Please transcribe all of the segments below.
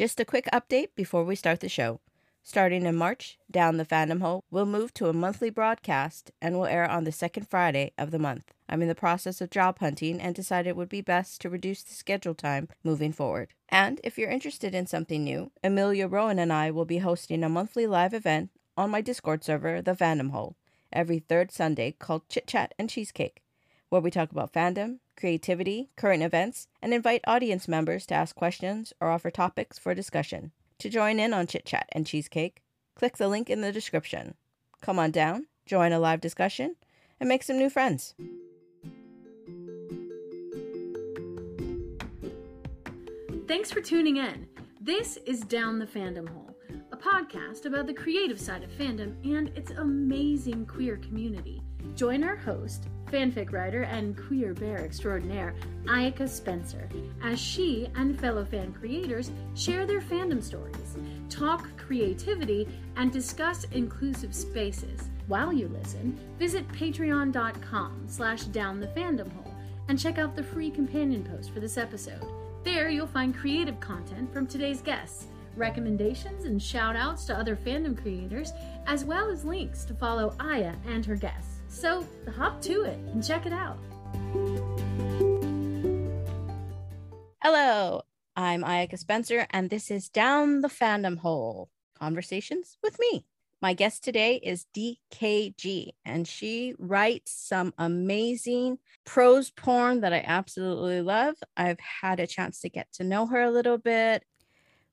Just a quick update before we start the show. Starting in March, Down the Fandom Hole will move to a monthly broadcast and will air on the second Friday of the month. I'm in the process of job hunting and decided it would be best to reduce the schedule time moving forward. And if you're interested in something new, Amelia Rowan and I will be hosting a monthly live event on my Discord server, The Fandom Hole, every third Sunday called Chit Chat and Cheesecake, where we talk about fandom, creativity, current events, and invite audience members to ask questions or offer topics for discussion. To join in on Chit Chat and Cheesecake, click the link in the description. Come on down, join a live discussion, and make some new friends. Thanks for tuning in. This is Down the Fandom Hole, a podcast about the creative side of fandom and its amazing queer community. Join our host, fanfic writer and queer bear extraordinaire, Ayaka Spencer, as she and fellow fan creators share their fandom stories, talk creativity, and discuss inclusive spaces. While you listen, visit patreon.com slash down the fandom hole and check out the free companion post for this episode. There you'll find creative content from today's guests, recommendations and shout outs to other fandom creators, as well as links to follow Aya and her guests. So hop to it and check it out. Hello, I'm Ayaka Spencer, and this is Down the Fandom Hole Conversations with me. My guest today is DKG, and she writes some amazing prose porn that I absolutely love. I've had a chance to get to know her a little bit.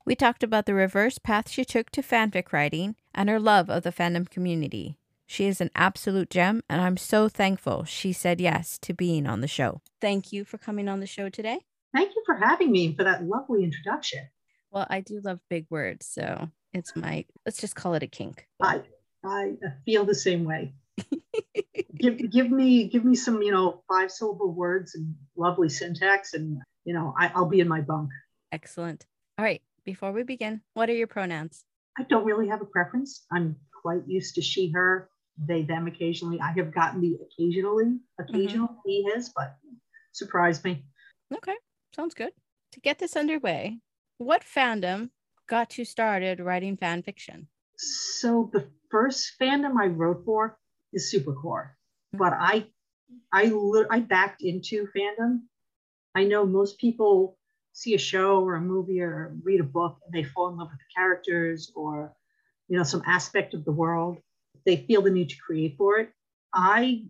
We talked about the reverse path she took to fanfic writing and her love of the fandom community. She is an absolute gem, and I'm so thankful she said yes to being on the show. Thank you for coming on the show today. Thank you for having me for that lovely introduction. Well, I do love big words, so it's my let's just call it a kink. I I feel the same way. give give me give me some you know five syllable words and lovely syntax, and you know I, I'll be in my bunk. Excellent. All right. Before we begin, what are your pronouns? I don't really have a preference. I'm quite used to she, her they them occasionally. I have gotten the occasionally, occasional mm-hmm. he his, but surprised me. Okay, sounds good. To get this underway, what fandom got you started writing fan fiction? So the first fandom I wrote for is Supercorp, mm-hmm. but I I I backed into fandom. I know most people see a show or a movie or read a book and they fall in love with the characters or you know some aspect of the world they feel the need to create for it. I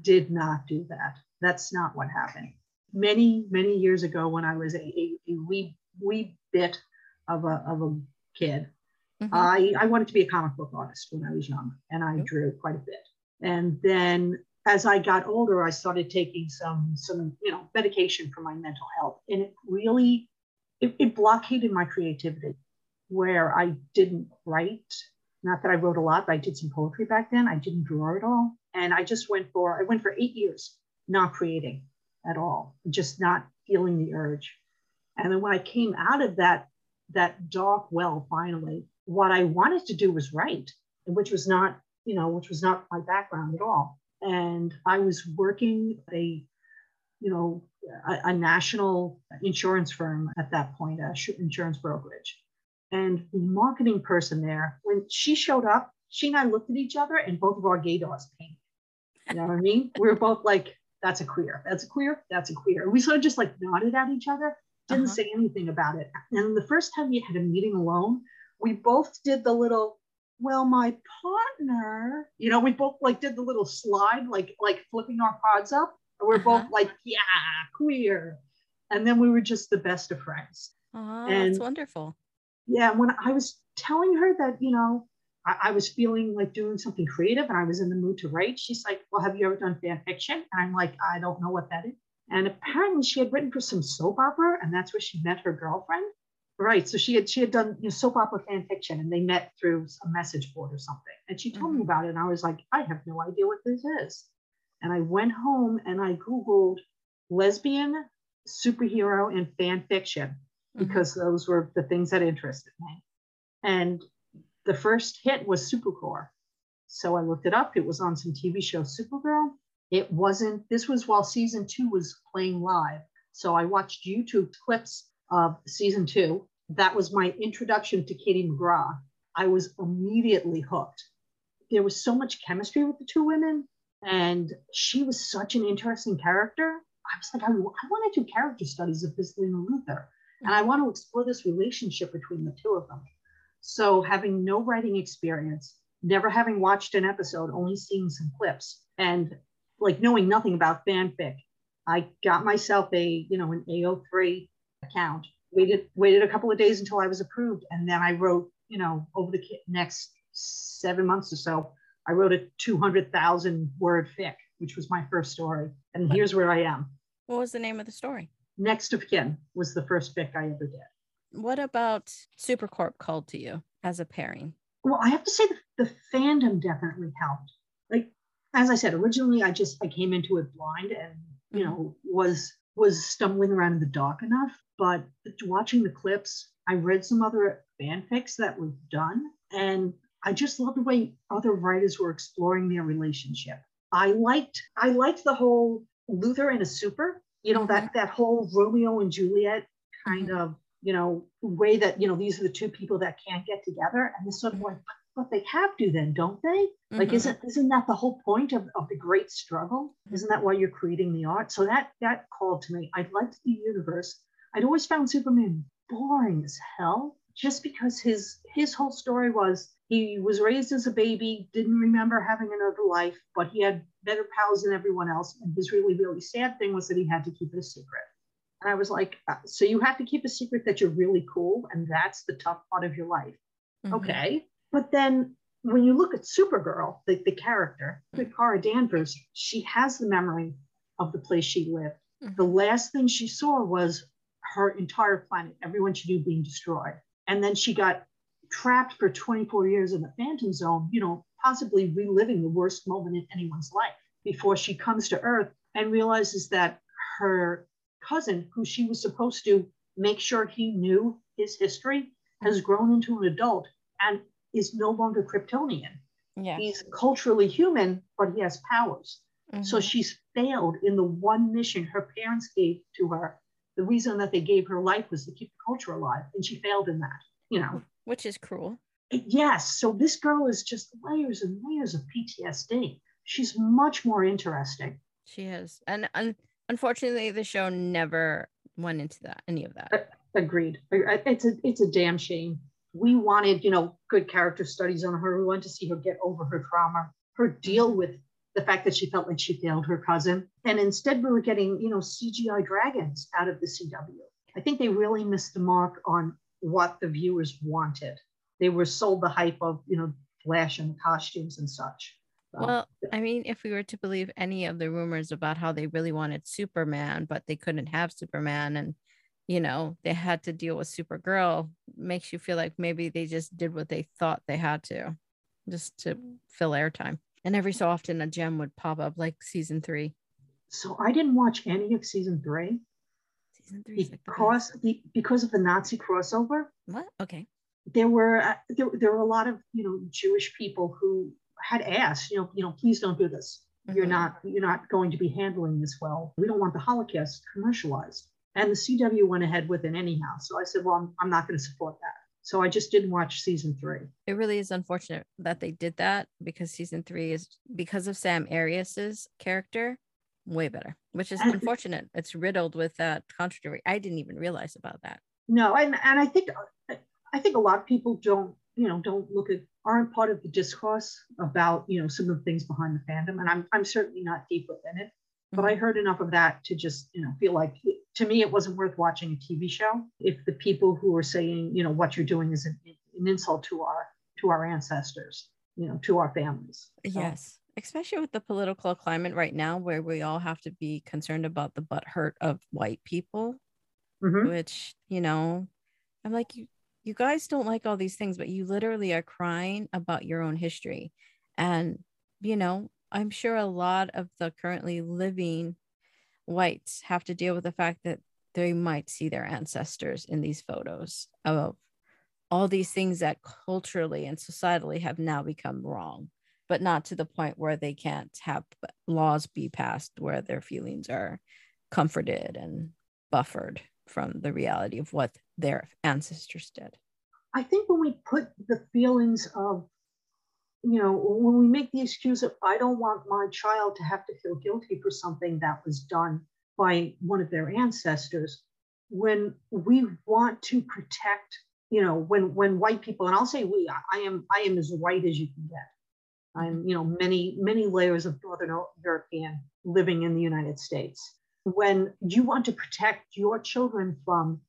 did not do that. That's not what happened. Many, many years ago, when I was a, a, a wee, wee bit of a, of a kid, mm-hmm. I, I wanted to be a comic book artist when I was young, and I drew quite a bit. And then as I got older, I started taking some, some you know, medication for my mental health, and it really, it, it blockaded my creativity, where I didn't write not that I wrote a lot, but I did some poetry back then. I didn't draw at all. And I just went for, I went for eight years not creating at all, just not feeling the urge. And then when I came out of that, that dark well, finally, what I wanted to do was write, which was not, you know, which was not my background at all. And I was working a, you know, a, a national insurance firm at that point, a insurance brokerage. And the marketing person there, when she showed up, she and I looked at each other and both of our gaydars pink. You know what I mean? We were both like, that's a queer, that's a queer, that's a queer. And we sort of just like nodded at each other, didn't uh-huh. say anything about it. And the first time we had a meeting alone, we both did the little, well, my partner, you know, we both like did the little slide, like like flipping our cards up. And we're uh-huh. both like, yeah, queer. And then we were just the best of friends. Oh, and that's wonderful yeah, when I was telling her that, you know, I, I, was feeling like doing something creative and I was in the mood to write, she's like, Well, have you ever done fan fiction? And I'm like, I don't know what that is. And apparently she had written for some soap opera, and that's where she met her girlfriend. Right. So she had she had done you know, soap opera fan fiction and they met through a message board or something. And she told mm-hmm. me about it. And I was like, I have no idea what this is. And I went home and I Googled lesbian superhero and fan fiction. Because mm-hmm. those were the things that interested me. And the first hit was Supercorp. So I looked it up. It was on some TV show, Supergirl. It wasn't, this was while season two was playing live. So I watched YouTube clips of season two that was my introduction to Katie McGrath. I was immediately hooked. There was so much chemistry with the two women, and she was such an interesting character. I was like, I, I want to do character studies of this Lena Luthor, and I want to explore this relationship between the two of them. So, having no writing experience, never having watched an episode, only seeing some clips, and like knowing nothing about fanfic, I got myself a, you know, an AO3 account, waited, waited a couple of days until I was approved. And then I wrote, you know, over the next seven months or so, I wrote a 200,000 word fic, which was my first story. And here's where I am. What was the name of the story? Next of Kin was the first fic I ever did. What about Supercorp called to you as a pairing? Well, I have to say the, the fandom definitely helped. Like, as I said, originally I just I came into it blind and you mm-hmm. know was was stumbling around in the dark enough. But watching the clips, I read some other fanfics that were done, and I just loved the way other writers were exploring their relationship. I liked I liked the whole Luthor and a super, you know, that mm-hmm. that whole Romeo and Juliet kind mm-hmm. of, you know, way that, you know, these are the two people that can't get together. And this sort of like, but they have to then, don't they? Mm-hmm. Like, isn't isn't that the whole point of, of the great struggle? Isn't that why you're creating the art? So that that called to me. I liked the universe. I'd always found Superman boring as hell, just because his his whole story was he was raised as a baby, didn't remember having another life, but he had better pals than everyone else. And his really, really sad thing was that he had to keep it a secret. And I was like, uh, so you have to keep a secret that you're really cool, and that's the tough part of your life. Mm-hmm. Okay. But then when you look at Supergirl, the, the character, mm-hmm. Kara Danvers, she has the memory of the place she lived. Mm-hmm. The last thing she saw was her entire planet, everyone she knew being destroyed. And then she got trapped for 24 years in the phantom zone, you know, possibly reliving the worst moment in anyone's life before she comes to Earth and realizes that her cousin, who she was supposed to make sure he knew his history, has grown into an adult and is no longer Kryptonian. Yeah. He's culturally human, but he has powers. Mm-hmm. So she's failed in the one mission her parents gave to her. The reason that they gave her life was to keep the culture alive, and she failed in that. You know, which is cruel. Yes. So this girl is just layers and layers of PTSD. She's much more interesting. She is, and un- unfortunately, the show never went into that any of that. Uh, agreed. It's a it's a damn shame we wanted, you know, good character studies on her. We wanted to see her get over her trauma, her deal with the fact that she felt like she failed her cousin. And instead, we were getting, you know, CGI dragons out of the CW. I think they really missed the mark on what the viewers wanted. They were sold the hype of, you know, Flash and costumes and such. Um, well, I mean, if we were to believe any of the rumors about how they really wanted Superman, but they couldn't have Superman and you know, they had to deal with Supergirl makes you feel like maybe they just did what they thought they had to just to fill airtime. And every so often a gem would pop up like season three. So I didn't watch any of season three. Season three because the, because of the Nazi crossover. What? Okay. There were uh, there, there were a lot of you know Jewish people who had asked you know you know please don't do this. Mm-hmm. You're not you're not going to be handling this well. We don't want the Holocaust commercialized. And the CW went ahead with it anyhow. So I said, well, I'm, I'm not going to support that. So I just didn't watch season three. It really is unfortunate that they did that because season three is because of Sam Arias's character way better, which is and, unfortunate. It's riddled with that contradictory. I didn't even realize about that. No, and, and I think I think a lot of people don't, you know, don't look at aren't part of the discourse about, you know, some of the things behind the fandom. And I'm I'm certainly not deep within it. But I mm-hmm. heard enough of that to just, you know, feel like to me, it wasn't worth watching a TV show if the people who are saying, you know, what you're doing is an, an insult to our to our ancestors, you know, to our families. So. Yes, especially with the political climate right now, where we all have to be concerned about the butt hurt of white people, mm-hmm. which you know, I'm like you. You guys don't like all these things, but you literally are crying about your own history, and you know, I'm sure a lot of the currently living whites have to deal with the fact that they might see their ancestors in these photos of all these things that culturally and societally have now become wrong, but not to the point where they can't have laws be passed where their feelings are comforted and buffered. from the reality of what their ancestors did. I think when we put the feelings of, you know, when we make the excuse of, I don't want my child to have to feel guilty for something that was done by one of their ancestors, when we want to protect, you know, when when white people, and I'll say we, I am I am as white as you can get. I'm, you know, many, many layers of Northern European living in the United States. When you want to protect your children from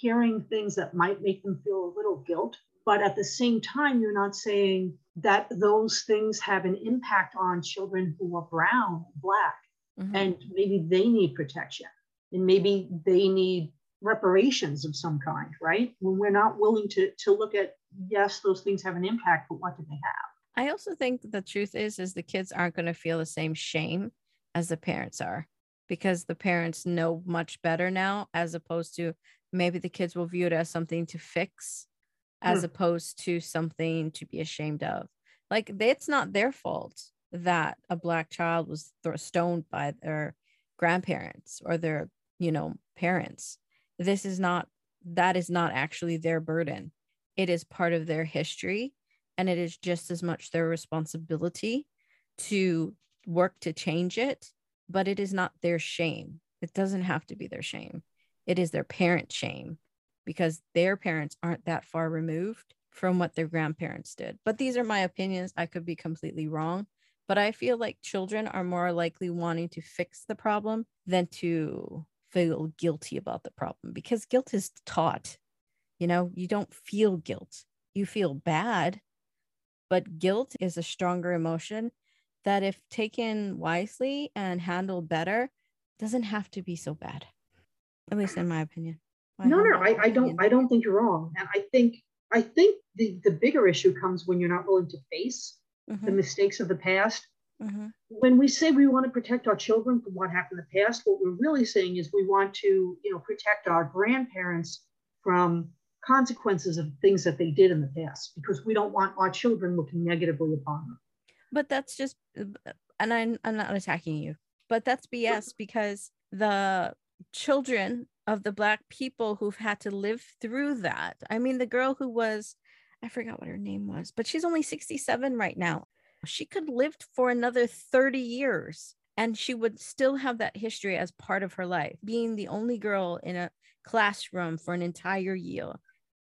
hearing things that might make them feel a little guilt. But at the same time, you're not saying that those things have an impact on children who are brown, black, mm-hmm. and maybe they need protection and maybe they need reparations of some kind, right? When we're not willing to, to look at, yes, those things have an impact, but what do they have? I also think the truth is, is the kids aren't going to feel the same shame as the parents are because the parents know much better now as opposed to maybe the kids will view it as something to fix as hmm. opposed to something to be ashamed of. Like it's not their fault that a black child was th- stoned by their grandparents or their you know parents. This is not that is not actually their burden. It is part of their history and it is just as much their responsibility to work to change it but it is not their shame it doesn't have to be their shame it is their parent shame because their parents aren't that far removed from what their grandparents did. But these are my opinions. I could be completely wrong. But I feel like children are more likely wanting to fix the problem than to feel guilty about the problem because guilt is taught. You know, you don't feel guilt, you feel bad. But guilt is a stronger emotion that, if taken wisely and handled better, doesn't have to be so bad at least in my opinion. My no, no, I, I don't. I don't think you're wrong, and I think I think the the bigger issue comes when you're not willing to face mm-hmm. the mistakes of the past. Mm-hmm. When we say we want to protect our children from what happened in the past, what we're really saying is we want to, you know, protect our grandparents from consequences of things that they did in the past because we don't want our children looking negatively upon them. But that's just, and I'm, I'm not attacking you, but that's BS because the children of the black people who've had to live through that. I mean, the girl who was, I forgot what her name was, but she's only 67 right now. She could live for another 30 years and she would still have that history as part of her life. Being the only girl in a classroom for an entire year,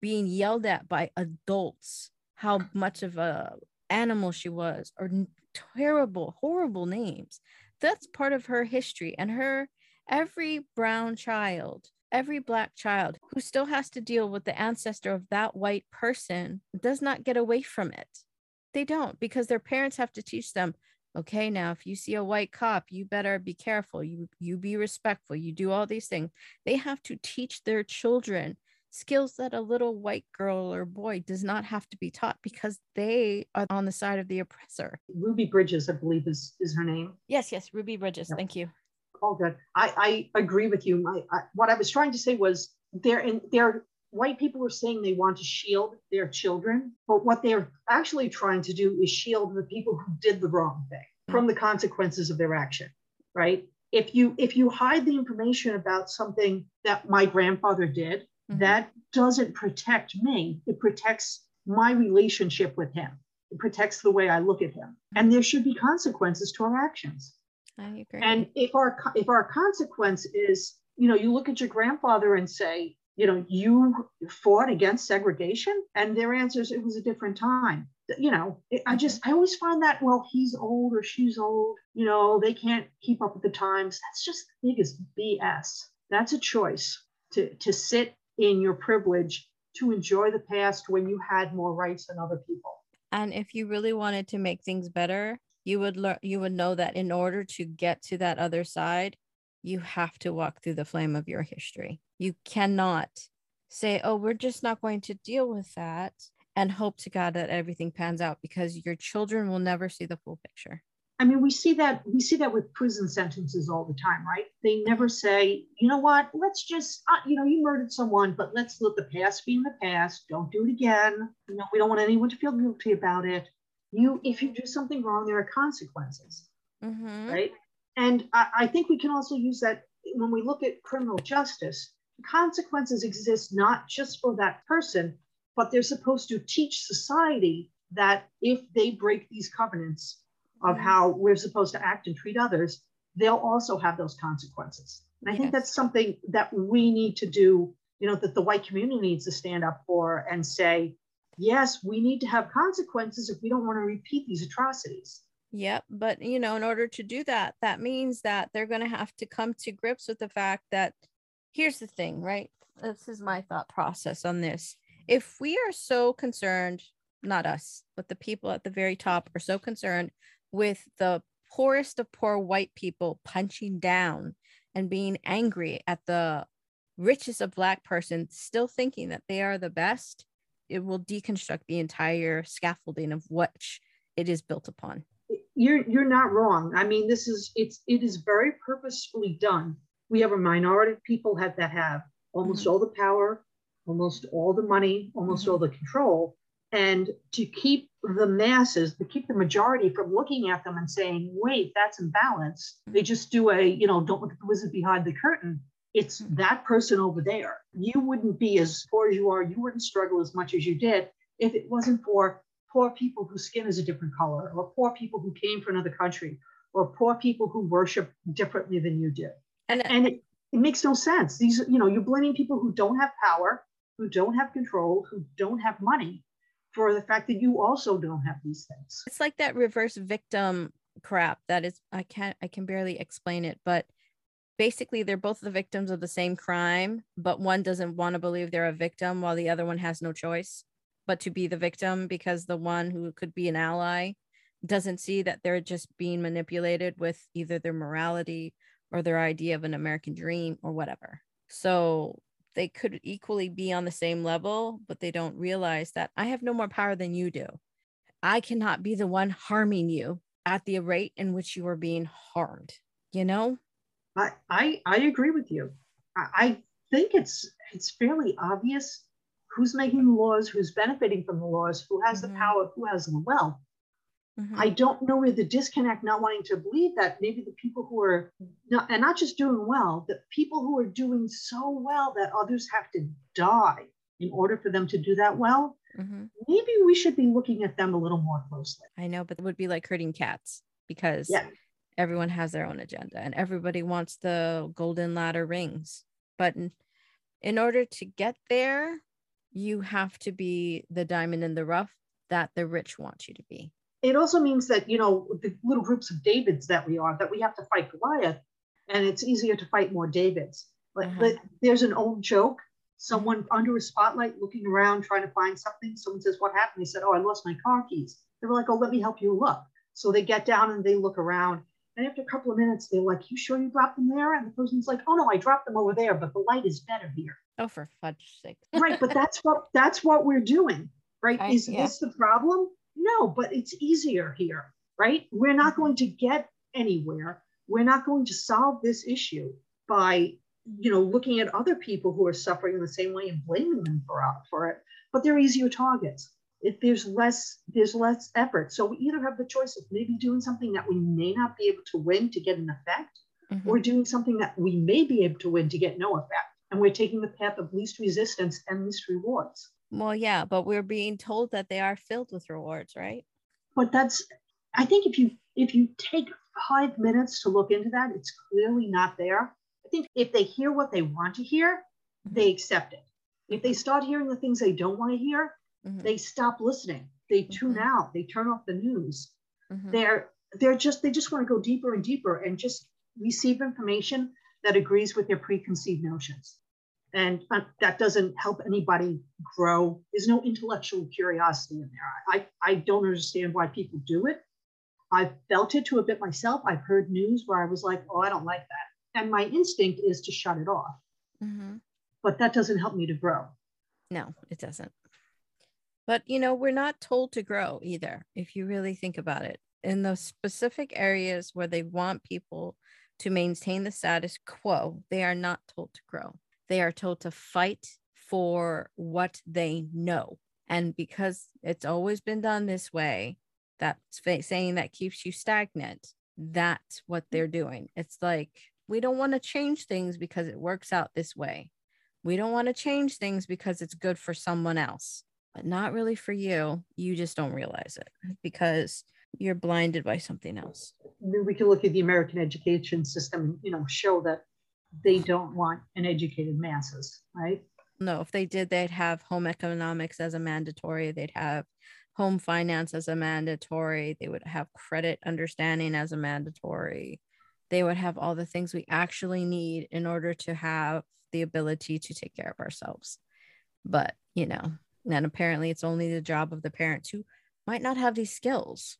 being yelled at by adults, how much of a animal she was, or terrible, horrible names. That's part of her history and her every brown child, every black child who still has to deal with the ancestor of that white person does not get away from it. They don't because their parents have to teach them okay now if you see a white cop you better be careful you you be respectful you do all these things they have to teach their children skills that a little white girl or boy does not have to be taught because they are on the side of the oppressor ruby bridges i believe is is her name yes yes ruby bridges yep. thank you all good. I, I agree with you. My, I, what I was trying to say was there and there white people are saying they want to shield their children, but what they're actually trying to do is shield the people who did the wrong thing from the consequences of their action, right? If you if you hide the information about something that my grandfather did, mm-hmm. that doesn't protect me. It protects my relationship with him. It protects the way I look at him. And there should be consequences to our actions. I agree. And if our if our consequence is, you know, you look at your grandfather and say, you know, you fought against segregation, and their answer is it was a different time. You know, I just I always find that well, he's old or she's old. You know, they can't keep up with the times. That's just the biggest BS. That's a choice to to sit in your privilege to enjoy the past when you had more rights than other people. And if you really wanted to make things better, you would learn you would know that in order to get to that other side you have to walk through the flame of your history you cannot say oh we're just not going to deal with that and hope to god that everything pans out because your children will never see the full picture i mean we see that we see that with prison sentences all the time right? They never say you know what? Let's just uh, you know you murdered someone but let's let the past be in the past. Don't do it again. You know we don't want anyone to feel guilty about it. You if you do something wrong there are consequences. Mm-hmm. right? And I, I, think we can also use that when we look at criminal justice consequences exist not just for that person, but they're supposed to teach society that if they break these covenants of mm-hmm. how we're supposed to act and treat others, they'll also have those consequences. And I yes. think that's something that we need to do, you know, that the white community needs to stand up for and say, yes, we need to have consequences if we don't want to repeat these atrocities. Yep. But, you know, in order to do that, that means that they're going to have to come to grips with the fact that here's the thing, right? This is my thought process on this. If we are so concerned, not us, but the people at the very top are so concerned with the poorest of poor white people punching down and being angry at the richest of black person still thinking that they are the best it will deconstruct the entire scaffolding of which it is built upon you're you're not wrong i mean this is it's it is very purposefully done we have a minority of people have that have almost mm-hmm. all the power almost all the money almost mm-hmm. all the control and to keep the masses to keep the majority from looking at them and saying wait that's imbalance they just do a you know don't look at the wizard behind the curtain. It's hmm. that person over there. You wouldn't be as poor as you are. You wouldn't struggle as much as you did if it wasn't for poor people whose skin is a different color or poor people who came from another country or poor people who worship differently than you do and, and it, it makes no sense. These you know you're blaming people who don't have power who don't have control who don't have money for the fact that you also don't have these things. It's like that reverse victim crap that is I can't I can barely explain it, but basically they're both the victims of the same crime, but one doesn't want to believe they're a victim while the other one has no choice but to be the victim because the one who could be an ally doesn't see that they're just being manipulated with either their morality or their idea of an American dream or whatever. So they could equally be on the same level, but they don't realize that I have no more power than you do. I cannot be the one harming you at the rate in which you are being harmed. You know? I I, I agree with you. I, I think it's it's fairly obvious who's making the laws, who's benefiting from the laws, who has mm-hmm. the power, who has the wealth. Mm-hmm. I don't know where the disconnect, not wanting to believe that maybe the people who are not, and not just doing well, the people who are doing so well that others have to die in order for them to do that well, mm-hmm. maybe we should be looking at them a little more closely. I know, but it would be like herding cats because yeah. everyone has their own agenda and everybody wants the golden ladder rings. But in, in order to get there, you have to be the diamond in the rough that the rich want you to be it also means that you know the little groups of davids that we are that we have to fight goliath and it's easier to fight more davids. But, uh-huh. but there's an old joke mm-hmm. someone under a spotlight looking around trying to find something someone says what happened? They said oh i lost my car keys. They were like oh let me help you look. So they get down and they look around and after a couple of minutes they're like you sure you dropped them there? And the person's like oh no i dropped them over there but the light is better here. Oh for fudge sake. Right but that's what that's what we're doing right? I, is yeah. this the problem no, but it's easier here, right? We're not going to get anywhere. We're not going to solve this issue by, you know, looking at other people who are suffering in the same way and blaming them for, for it. But they're easier targets. If there's less, there's less effort. So we either have the choice of maybe doing something that we may not be able to win to get an effect, mm-hmm. or doing something that we may be able to win to get no effect. And we're taking the path of least resistance and least rewards. Well, yeah, but we're being told that they are filled with rewards, right? But that's I think if you if you take five minutes to look into that, it's clearly not there. I think if they hear what they want to hear, mm-hmm. they accept it. If they start hearing the things they don't want to hear, mm-hmm. they stop listening. They tune mm-hmm. out. They turn off the news. Mm-hmm. They're they're just they just want to go deeper and deeper and just receive information that agrees with their preconceived notions and that doesn't help anybody grow. There's no intellectual curiosity in there. I, I don't understand why people do it. I've felt it to a bit myself. I've heard news where I was like, oh, I don't like that. And my instinct is to shut it off. Mm-hmm. But that doesn't help me to grow. No, it doesn't. But, you know, we're not told to grow either, if you really think about it. In those specific areas where they want people to maintain the status quo, they are not told to grow they are told to fight for what they know. And because it's always been done this way, that's saying that keeps you stagnant. That's what they're doing. It's like, we don't want to change things because it works out this way. We don't want to change things because it's good for someone else, but not really for you. You just don't realize it because you're blinded by something else. We can look at the American education system you know show that they don't want an educated masses, right? No, if they did, they'd have home economics as a mandatory. They'd have home finance as a mandatory. They would have credit understanding as a mandatory. They would have all the things we actually need in order to have the ability to take care of ourselves. But, you know, and apparently it's only the job of the parents who might not have these skills.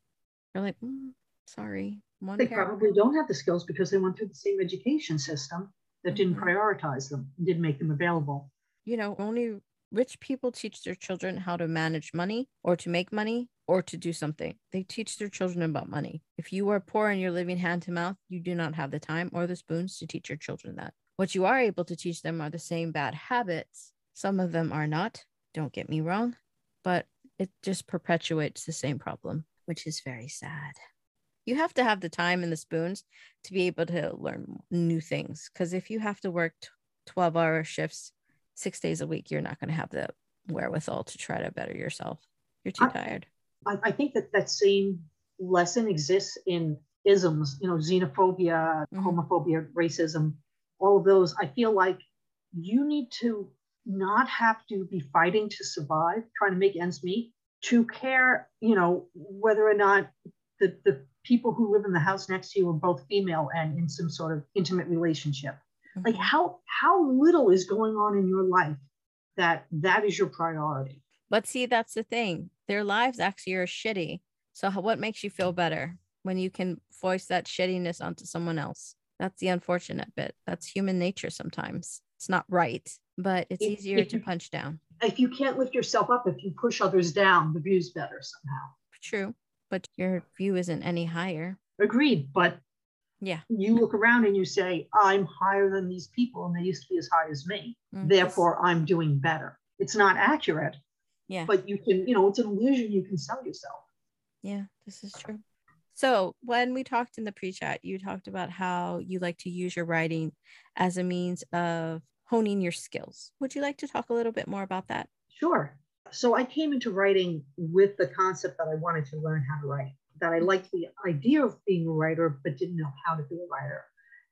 They're like, mm, sorry. One they parent. probably don't have the skills because they went through the same education system that didn't mm-hmm. prioritize them, didn't make them available. You know, only rich people teach their children how to manage money or to make money or to do something. They teach their children about money. If you are poor and you're living hand to mouth, you do not have the time or the spoons to teach your children that. What you are able to teach them are the same bad habits. Some of them are not, don't get me wrong, but it just perpetuates the same problem, which is very sad you have to have the time and the spoons to be able to learn new things because if you have to work 12 hour shifts six days a week you're not going to have the wherewithal to try to better yourself. You're too I, tired. I, think that that same lesson exists in isms you know xenophobia mm-hmm. homophobia racism all of those. I feel like you need to not have to be fighting to survive trying to make ends meet to care you know whether or not the, the people who live in the house next to you are both female and in some sort of intimate relationship. Mm-hmm. Like how how little is going on in your life that that is your priority. But see, that's the thing. Their lives actually are shitty. So what makes you feel better when you can voice that shittiness onto someone else? That's the unfortunate bit. That's human nature sometimes. It's not right, but it's if, easier if to you, punch down. If you can't lift yourself up, if you push others down, the view's better somehow. True but your view isn't any higher. Agreed. But yeah, you look around and you say, I'm higher than these people, and they used to be as high as me. Mm-hmm. Therefore, I'm doing better. It's not accurate. Yeah. But you can, you know, it's an illusion you can sell yourself. Yeah, this is true. So, when we talked in the pre chat, you talked about how you like to use your writing as a means of honing your skills. Would you like to talk a little bit more about that? Sure so I came into writing with the concept that I wanted to learn how to write, that I liked the idea of being a writer, but didn't know how to be a writer.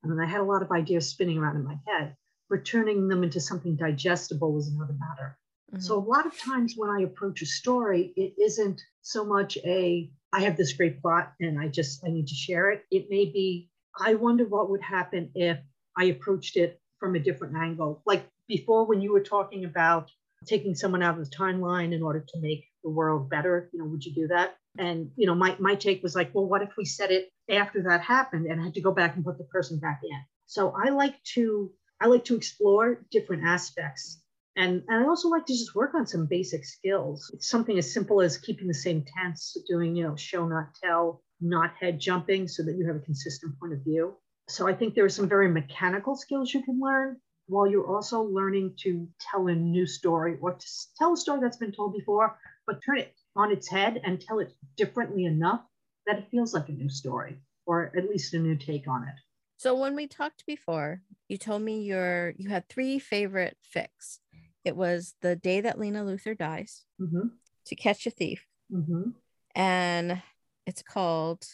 And then I had a lot of ideas spinning around in my head, but turning them into something digestible was another matter. Mm-hmm. So a lot of times when I approach a story, it isn't so much a I have this great plot and I just I need to share it. It may be I wonder what would happen if I approached it from a different angle. Like before when you were talking about taking someone out of the timeline in order to make the world better you know would you do that? And you know my, my take was like well what if we said it after that happened and I had to go back and put the person back in? So i like to i like to explore different aspects. And, and i also like to just work on some basic skills. It's something as simple as keeping the same tense doing you know show not tell not head jumping so that you have a consistent point of view. So i think there are some very mechanical skills you can learn while you're also learning to tell a new story or to tell a story that's been told before, but turn it on its head and tell it differently enough that it feels like a new story or at least a new take on it. So when we talked before, you told me your you had three favorite fics. It was the day that Lena Luthor dies, mm-hmm. to catch a thief, mm-hmm. and it's called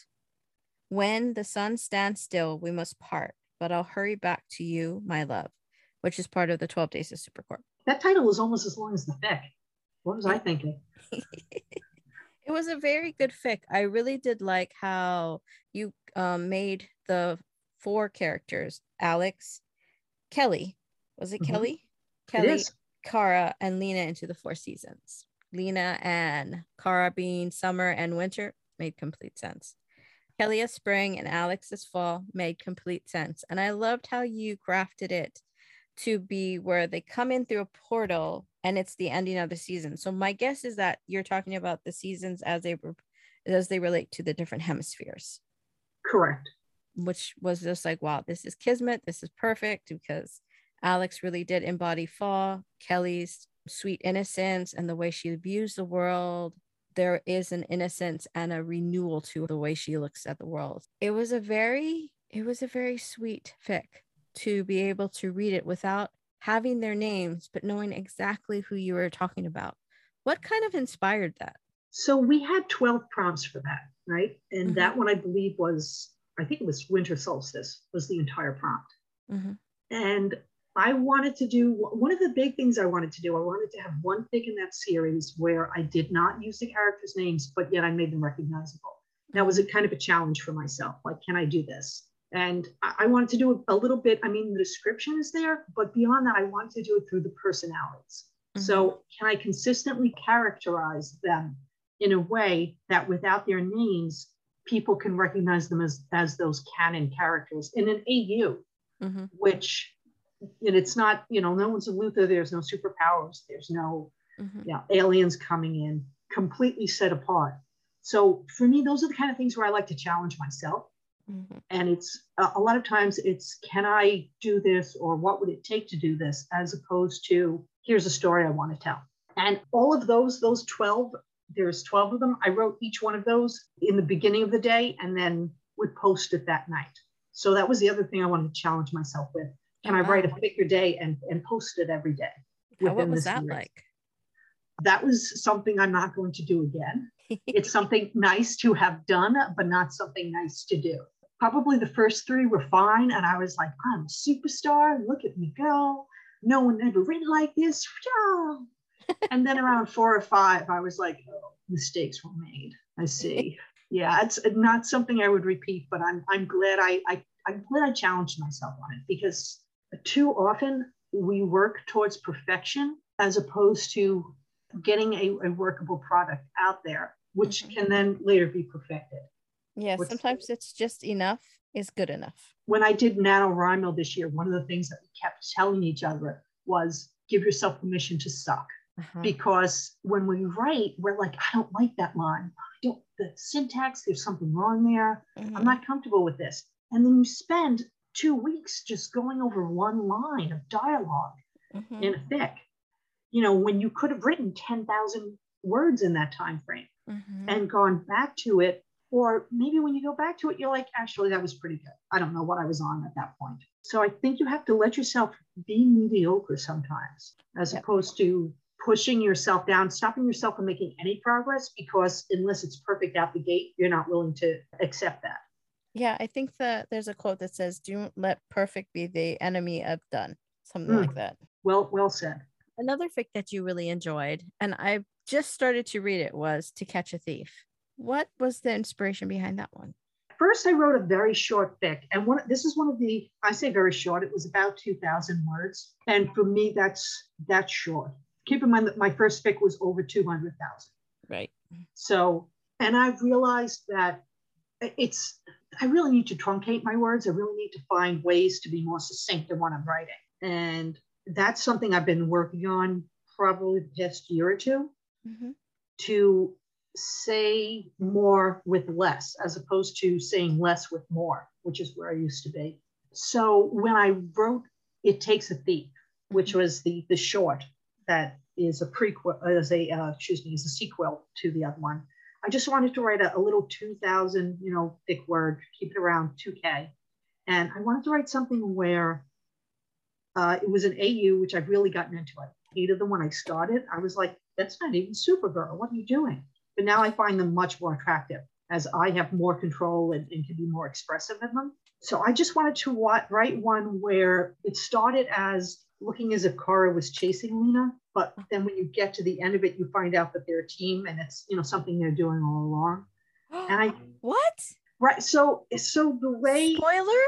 when the sun stands still, we must part. But I'll hurry back to you, my love which is part of the 12 Days of Supercorp. That title was almost as long as the fic. What was I thinking? it was a very good fic. I really did like how you um, made the four characters Alex, Kelly. Was it mm-hmm. Kelly? Kelly, Kara, and Lena into the four seasons. Lena and Kara being summer and winter made complete sense. Kelly as spring and Alex as fall made complete sense. And I loved how you crafted it to be where they come in through a portal and it's the ending of the season. So my guess is that you're talking about the seasons as they as they relate to the different hemispheres. Correct. Which was just like, wow, this is kismet. This is perfect because Alex really did embody fall, Kelly's sweet innocence and the way she views the world. There is an innocence and a renewal to the way she looks at the world. It was a very, it was a very sweet fic to be able to read it without having their names, but knowing exactly who you were talking about. What kind of inspired that? So we had 12 prompts for that, right? And mm-hmm. that one, I believe, was, I think it was winter solstice, was the entire prompt. Mm-hmm. And I wanted to do one of the big things I wanted to do. I wanted to have one fic in that series where I did not use the characters' names, but yet I made them recognizable. That was a kind of a challenge for myself. Like, can I do this? And I wanted to do a little bit. I mean, the description is there, but beyond that, I wanted to do it through the personalities. Mm-hmm. So, can I consistently characterize them in a way that without their names, people can recognize them as, as those canon characters in an AU, mm-hmm. which and it's not, you know, no one's a Luthor, there's no superpowers, there's no mm-hmm. you know, aliens coming in, completely set apart. So for me, those are the kind of things where I like to challenge myself. Mm-hmm. And it's a, lot of times it's can I do this or what would it take to do this as opposed to here's a story I want to tell. And all of those, those 12, there's 12 of them. I wrote each one of those in the beginning of the day and then would post it that night. So that was the other thing I wanted to challenge myself with. Can I write a a day and, and post it every day? What was that series? like? That was something I'm not going to do again. it's something nice to have done, but not something nice to do. Probably the first three were fine. And I was like, I'm a superstar. Look at me go. No one ever written like this. and then around four or five, I was like, oh, mistakes were made. I see. Yeah, it's not something I would repeat, but I'm I'm glad I, I I'm glad I challenged myself on it because too often we work towards perfection as opposed to getting a, a workable product out there, which mm-hmm. can then later be perfected. Yeah, sometimes it's just enough is good enough. When I did NaNoWriMo this year, one of the things that we kept telling each other was give yourself permission to suck. Uh-huh. Because when we write, we're like, I don't like that line. I don't, the syntax, there's something wrong there. Mm-hmm. I'm not comfortable with this. And then you spend two weeks just going over one line of dialog mm-hmm. in a fic you know when you could have written 10,000 words in that time frame mm-hmm. and gone back to it or maybe when you go back to it you're like actually that was pretty good i don't know what i was on at that point so i think you have to let yourself be mediocre sometimes as opposed to pushing yourself down stopping yourself from making any progress because unless it's perfect out the gate you're not willing to accept that yeah, I think that there's a quote that says, "Don't let perfect be the enemy of done." Something mm. like that. Well, well said. Another fic that you really enjoyed, and I just started to read it, was "To Catch a Thief." What was the inspiration behind that one? First, I wrote a very short fic, and one. This is one of the. I say very short. It was about two thousand words, and for me, that's that's short. Keep in mind that my first fic was over two hundred thousand. Right. So, and I've realized that it's I really need to truncate my words. I really need to find ways to be more succinct in what I'm writing. And that's something I've been working on probably the past year or 2 mm-hmm. to say more with less, as opposed to saying less with more, which is where I used to be. So when I wrote It Takes a Thief, which mm-hmm. was the, the short that is a prequel, as a, uh, excuse me, is a sequel to the other one, I just wanted to write a, a little 2000, you know, thick word, keep it around 2K. And I wanted to write something where uh, it was an AU, which I've really gotten into. I hated them when I started. I was like, that's not even Supergirl. What are you doing? But now I find them much more attractive as I have more control and, and can be more expressive in them. So I just wanted to write one where it started as looking as if Kara was chasing Lena, but then when you get to the end of it, you find out that they're a team and it's you know something they're doing all along. And I what? Right. So so the way spoiler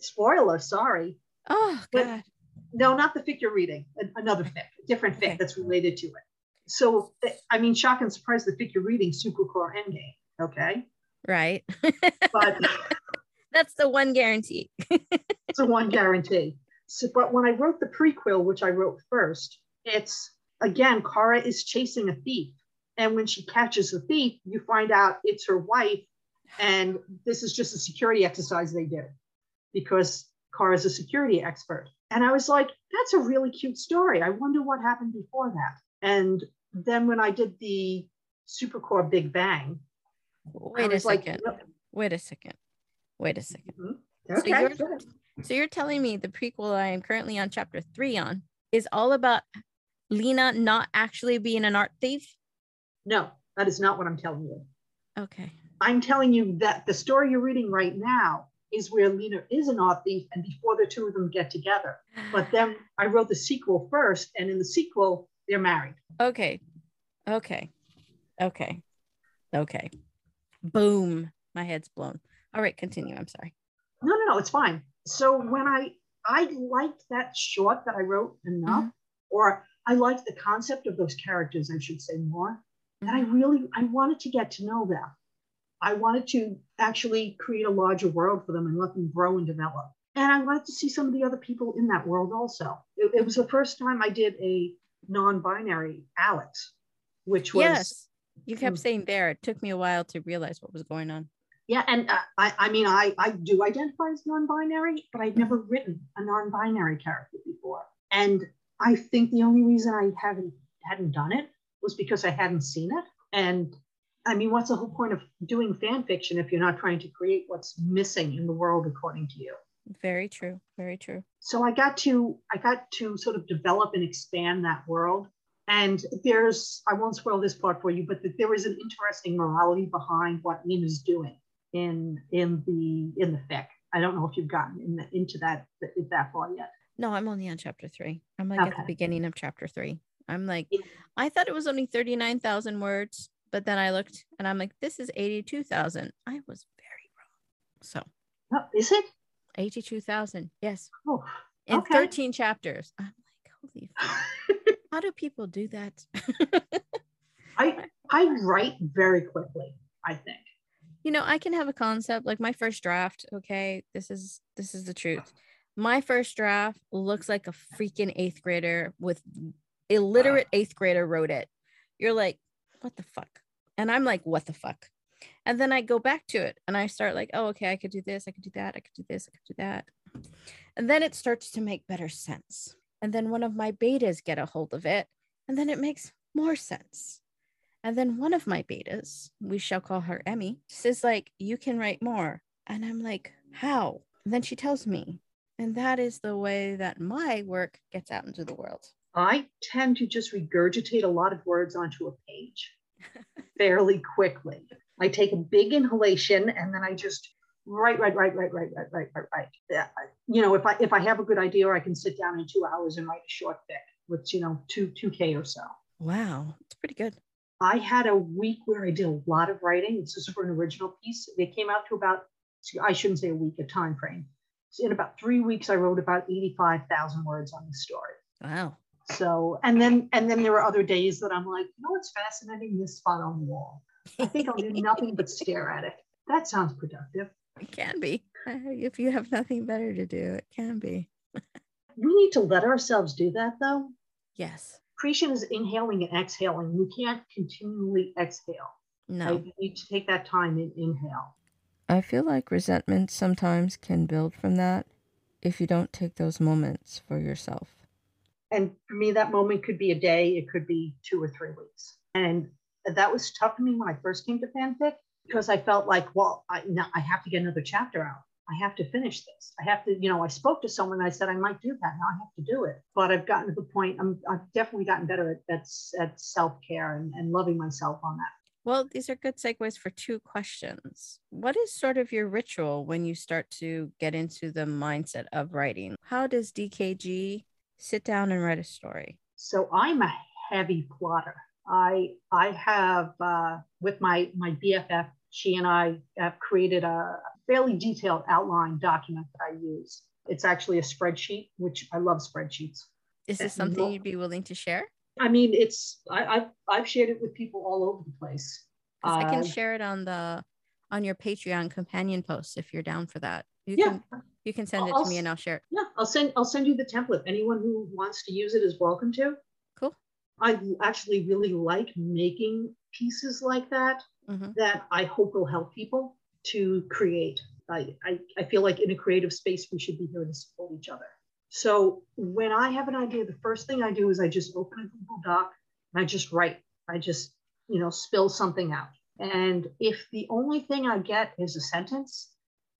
spoiler. Sorry. Oh God. No, not the fic you're reading. Another fic, different fic okay. that's related to it. So eh, I mean, shock and surprise. The fic you're reading, Supercorp Endgame. Okay. Right. but that's the one guarantee. it's the one guarantee. So, but when I wrote the prequel, which I wrote first, it's again, Kara is chasing a thief. And when she catches the thief, you find out it's her wife. And this is just a security exercise they do because Kara is a security expert. And I was like, that's a really cute story. I wonder what happened before that. And then when I did the Supercorp Big Bang, wait a second. Like, wait a second. Wait a 2nd mm-hmm. Okay. So you're, so you're telling me the prequel I am currently on chapter three on is all about Lena not actually being an art thief? No, that is not what I'm telling you. Okay. I'm telling you that the story you're reading right now is where Lena is an art thief and before the two of them get together. But then I wrote the sequel first, and in the sequel, they're married. Okay. Okay. Okay. Okay. Boom. My head's blown. All right, continue. I'm sorry. No, no, no, it's fine. So when I I liked that short that I wrote enough, Mhm. or I liked the concept of those characters, I should say more, that I really I wanted to get to know them. I wanted to actually create a larger world for them and let them grow and develop. And I wanted to see some of the other people in that world also. It, it was the first time I did a non-binary Alex, which was Yes. You kept Mm. saying there. It took me a while to realize what was going on. Yeah, and uh, I, I mean, I, I do identify as non-binary, but I'd never written a non-binary character before. And I think the only reason I haven't hadn't done it was because I hadn't seen it. And I mean, what's the whole point of doing fan fiction if you're not trying to create what's missing in the world according to you? Very true. Very true. So I got to I got to sort of develop and expand that world. And there's I won't spoil this part for you, but that there is an interesting morality behind what Nina's doing in in the in the fic. I don't know if you've gotten in the, into that that far yet. No, I'm only on chapter three. I'm like at the beginning of chapter three. I'm like, I thought it was only 39,000 words, but then I looked and I'm like, this is 82,000. I was very wrong. So Oh, is it? 82,000. Yes. Oh, In 13 chapters. I'm like, holy, how do people do that? I I write very quickly. I think. you know i can have a concept like my first draft okay this is this is the truth my first draft looks like a freaking eighth grader with illiterate eighth grader wrote it you're like what the fuck? And i'm like what the fuck? And then i go back to it and i start like oh okay i could do this i could do that i could do this i could do that. And then it starts to make better sense. And then one of my betas get a hold of it and then it makes more sense. And then one of my betas, we shall call her Emmy, says like, "You can write more," and I'm like, "How?" And then she tells me, and that is the way that my work gets out into the world. I tend to just regurgitate a lot of words onto a page fairly quickly. I take a big inhalation and then I just write, write, write, write, write, write, write, write, write. You know, if I if I have a good idea, I can sit down in two hours and write a short fic with you know two two k or so. Wow, it's pretty good. I had a week where I did a lot of writing. This is for an original piece. It came out to about I shouldn't say a week, a time frame. So in about three weeks, I wrote about eighty five thousand words on the story. Wow. So, and then and then there were other days that I'm like, you know what's fascinating? This spot on the wall. I think I'll do nothing but stare at it. That sounds productive. It can be. Uh, If you have nothing better to do, it can be. We need to let ourselves do that though. Yes. Creation is inhaling and exhaling. We can't continually exhale. No. Right? We need to take that time and inhale. I feel like resentment sometimes can build from that if you don't take those moments for yourself. And for me, that moment could be a day, it could be two or three weeks. And that was tough for me when I first came to fanfic because I felt like, well, I, now I have to get another chapter out. I have to finish this. I have to, you know, I spoke to someone. I said I might do that. Now I have to do it. But I've gotten to the point. I'm, I've definitely gotten better at at, at self care and, and loving myself on that. Well, these are good segues for two questions. What is sort of your ritual when you start to get into the mindset of writing? How does DKG sit down and write a story? So I'm a heavy plotter. I I have uh, with my my BFF. She and I have created a fairly detailed outline document that I use. It's actually a spreadsheet, which I love spreadsheets. Is this Uh, something you'd be willing to share? I mean, it's I, I've I've shared it with people all over the place. 'Cause I can Uh, share it on the on your Patreon companion posts if you're down for that. You yeah, can you can send it I'll to me and I'll share it. yeah. I'll send I'll send you the template. Anyone who wants to use it is welcome to. Cool. I actually really like making pieces like that Mhm. that I hope will help people to create. I, I, I feel like in a creative space, we should be here to support each other. So when I have an idea, the first thing I do is I just open a Google Doc and I just write. I just, you know, spill something out. And if the only thing I get is a sentence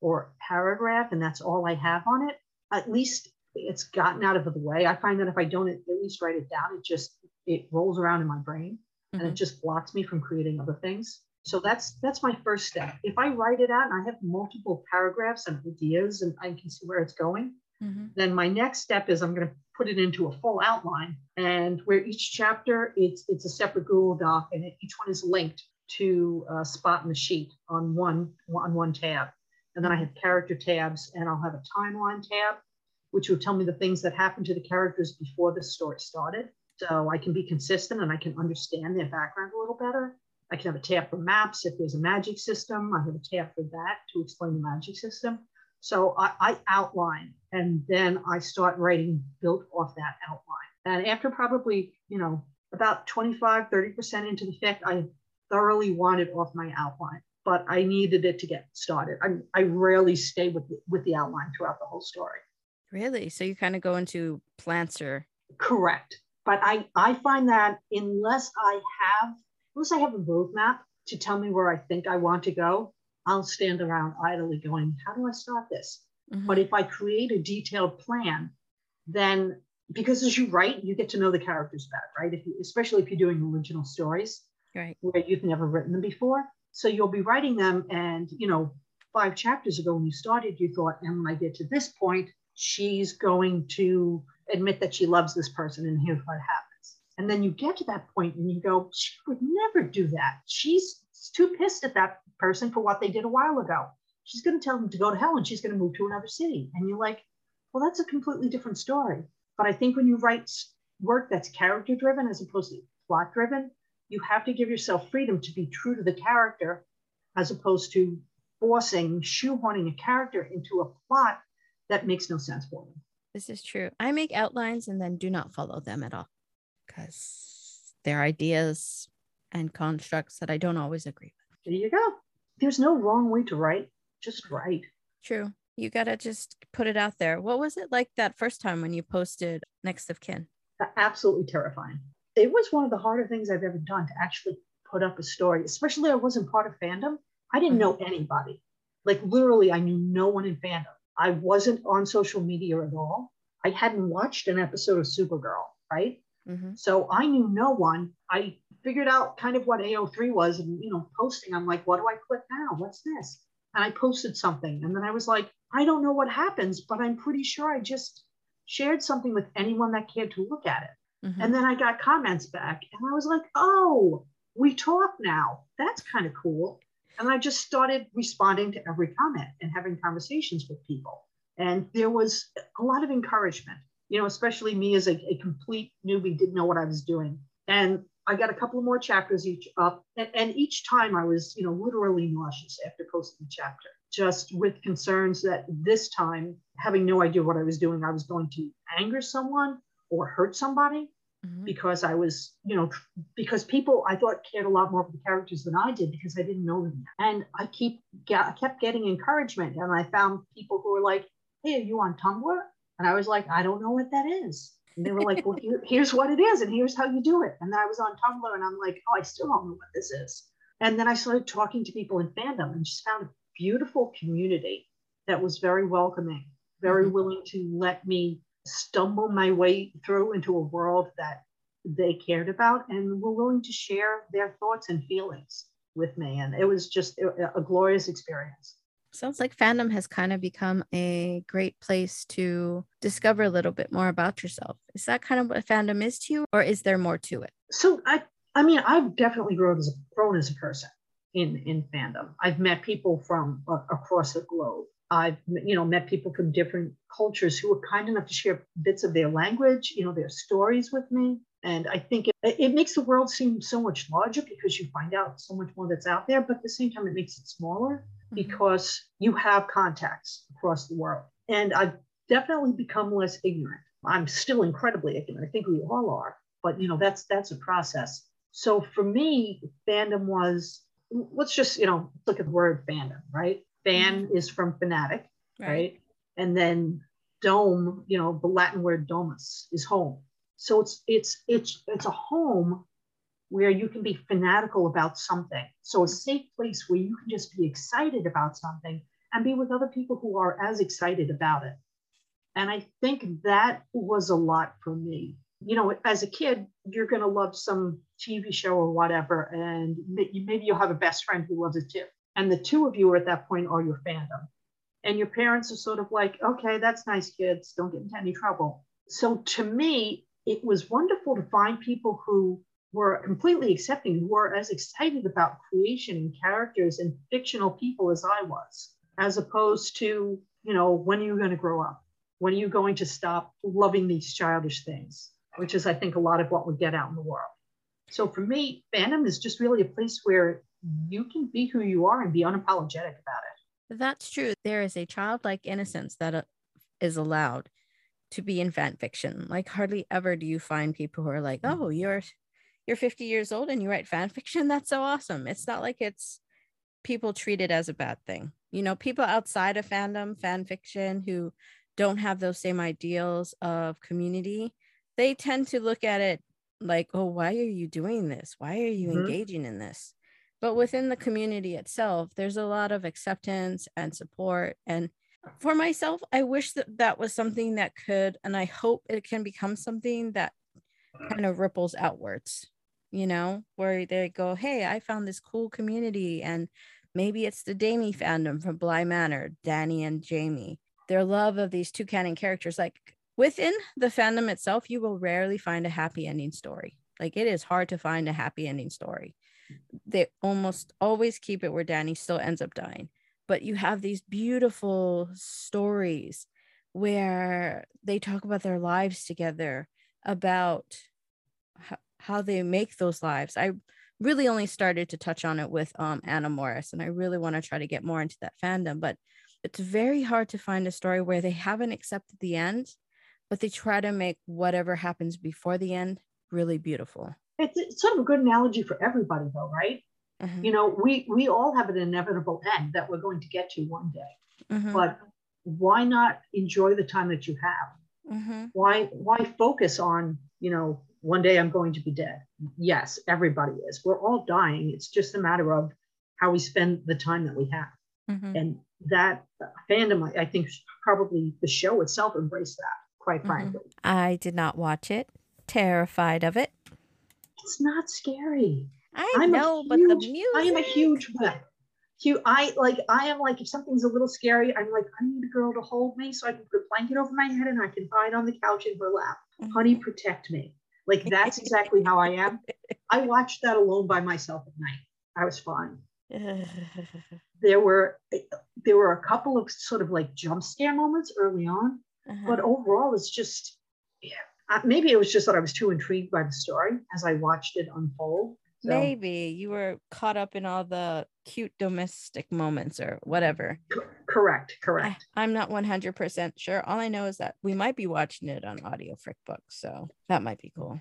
or paragraph and that's all I have on it, at least it's gotten out of the way. I find that if I don't at least write it down, it just it rolls around in my brain and it just blocks me from creating other things. So that's that's my first step. If I write it out and I have multiple paragraphs and ideas and I can see where it's going, Mm-hmm. then my next step is I'm going to put it into a full outline and where each chapter it's it's a separate Google Doc and it, each one is linked to a spot in the sheet on one on one tab. And then I have character tabs and I'll have a timeline tab, which will tell me the things that happened to the characters before the story started. So I can be consistent and I can understand their background a little better. I can have a tab for maps if there's a magic system. I have a tab for that to explain the magic system. So I, I outline and then I start writing built off that outline. And after probably, you know, about 25, 30% into the fic, I thoroughly wanted off my outline, but I needed it to get started. I, I rarely stay with the, with the outline throughout the whole story. Really? So you kind of go into planter. Correct. But I, I find that unless I have, unless I have a roadmap to tell me where I think I want to go, I'll stand around idly going, how do I start this? Mhm. But if I create a detailed plan, then because as you write, you get to know the characters better, right? If you, especially if you're doing original stories Right. where you've never written them before. So you'll be writing them, and you know, five chapters ago when you started, you thought, and when I get to this point, she's going to admit that she loves this person, and here's what happens. And then you get to that point and you go, she would never do that. She's too pissed at that person for what they did a while ago. She's going to tell them to go to hell and she's going to move to another city. And you're like, well, that's a completely different story. But I think when you write work that's character driven as opposed to plot driven, you have to give yourself freedom to be true to the character as opposed to forcing, shoehorning a character into a plot that makes no sense for them. This is true. I make outlines and then do not follow them at all because they're ideas and constructs that I don't always agree with. There you go. There's no wrong way to write, just write. True. You got to just put it out there. What was it like that first time when you posted Next of Kin? absolutely terrifying. It was one of the harder things I've ever done to actually put up a story, especially I wasn't part of fandom. I didn't know anybody. Like literally, I knew no one in fandom. I wasn't on social media at all. I hadn't watched an episode of Supergirl, right? Mm-hmm. So I knew no one. I figured out kind of what AO3 was and, you know, posting. I'm like, what do I click now? What's this? And I posted something. And then I was like, I don't know what happens, but I'm pretty sure I just shared something with anyone that cared to look at it. Mm-hmm. And then I got comments back and I was like, oh, we talk now. That's kind of cool. And I just started responding to every comment and having conversations with people. And there was a lot of encouragement, you know, especially me as a, a complete newbie, didn't know what I was doing. And I got a couple more chapters each up. And, and each time I was, you know, literally nauseous after posting the chapter, just with concerns that this time, having no idea what I was doing, I was going to anger someone or hurt somebody Mhm. because I was, you know, because people I thought cared a lot more for the characters than I did because I didn't know them. yet. And I keep I kept getting encouragement, and I found people who were like, "Hey, are you on Tumblr?" And I was like, "I don't know what that is." And they were like, "Well, here, here's what it is, and here's how you do it." And then I was on Tumblr, and I'm like, "Oh, I still don't know what this is." And then I started talking to people in fandom, and just found a beautiful community that was very welcoming, very Mhm. willing to let me stumble my way through into a world that they cared about and were willing to share their thoughts and feelings with me. And it was just a, a glorious experience. Sounds like fandom has kind of become a great place to discover a little bit more about yourself. Is that kind of what fandom is to you, or is there more to it? So I, I mean, I've definitely grown as a, grown as a person in in fandom. I've met people from uh, across the globe. I've you know met people from different cultures who were kind enough to share bits of their language, you know, their stories with me. And I think it, it makes the world seem so much larger because you find out so much more that's out there. But at the same time, it makes it smaller mm-hmm. because you have contacts across the world. And I've definitely become less ignorant. I'm still incredibly ignorant. I think we all are, but you know, that's that's a process. So for me, fandom was let's just, you know, look at the word fandom, right? Fan mm-hmm. is from fanatic, right? And then dome, you know, the Latin word domus is home. So it's it's it's it's a home where you can be fanatical about something. So a safe place where you can just be excited about something and be with other people who are as excited about it. And I think that was a lot for me. You know, as a kid, you're going to love some TV show or whatever, and maybe you'll have a best friend who loves it too. And the two of you are at that point are your fandom. And your parents are sort of like, okay, that's nice, kids, don't get into any trouble. So to me, it was wonderful to find people who were completely accepting, who were as excited about creation and characters and fictional people as I was, as opposed to, you know, when are you going to grow up? When are you going to stop loving these childish things? Which is, I think, a lot of what we get out in the world. So for me, fandom is just really a place where you can be who you are and be unapologetic about it. That's true. There is a childlike innocence that uh, allowed to be in fan fiction. Like hardly ever do you find people who are like, mm. "Oh, you're you're 50 years old and you write fan fiction. That's so awesome." It's not like it's people treat it as a bad thing. You know, people outside of fandom, fan fiction who don't have those same ideals of community, they tend to look at it like, "Oh, why are you doing this? Why are you mm-hmm. engaging in this?" But within the community itself, there's a lot of acceptance and support and for myself, I wish that that was something that could, and I hope it can become something that kind of ripples outwards, you know, where they go, Hey, I found this cool community. And maybe it's the Damie fandom from Bly Manor, Dani and Jamie, their love of these two canon characters. Like within the fandom itself, you will rarely find a happy ending story. Like it is hard to find a happy ending story. They almost always keep it where Dani still ends up dying. But you have these beautiful stories where they talk about their lives together about h- how they make those lives. I really only started to touch on it with um, anna morris and i really want to try to get more into that fandom but it's very hard to find a story where they haven't accepted the end but they try to make whatever happens before the end really beautiful it's, it's sort of a good analogy for everybody though right Mm-hmm. You know, we we all have an inevitable end that we're going to get to one day. Mm-hmm. But why not enjoy the time that you have? Mm-hmm. Why why focus on, you know, one day I'm going to be dead? Yes, everybody is. We're all dying. It's just a matter of how we spend the time that we have. Mm-hmm. And that fandom, I, I think, probably the show itself embraced that, quite mm-hmm. frankly. I did not watch it. Terrified of it. It's not scary. I I'm know, huge, but the music. I am a huge wet. Huge, I like. I am like. If something's a little scary, I'm like. I need a girl to hold me so I can put a blanket over my head and I can hide on the couch in her lap. Mm-hmm. Honey, protect me. Like that's exactly how I am. I watched that alone by myself at night. I was fine. there were there were a couple of sort of like jump scare moments early on, uh-huh. but overall, it's just yeah. Uh, maybe it was just that I was too intrigued by the story as I watched it unfold. So, Maybe you were caught up in all the cute domestic moments or whatever. Correct, correct. I, am not 100% sure. All I know is that we might be watching it on Audio Frick Books, so that might be cool.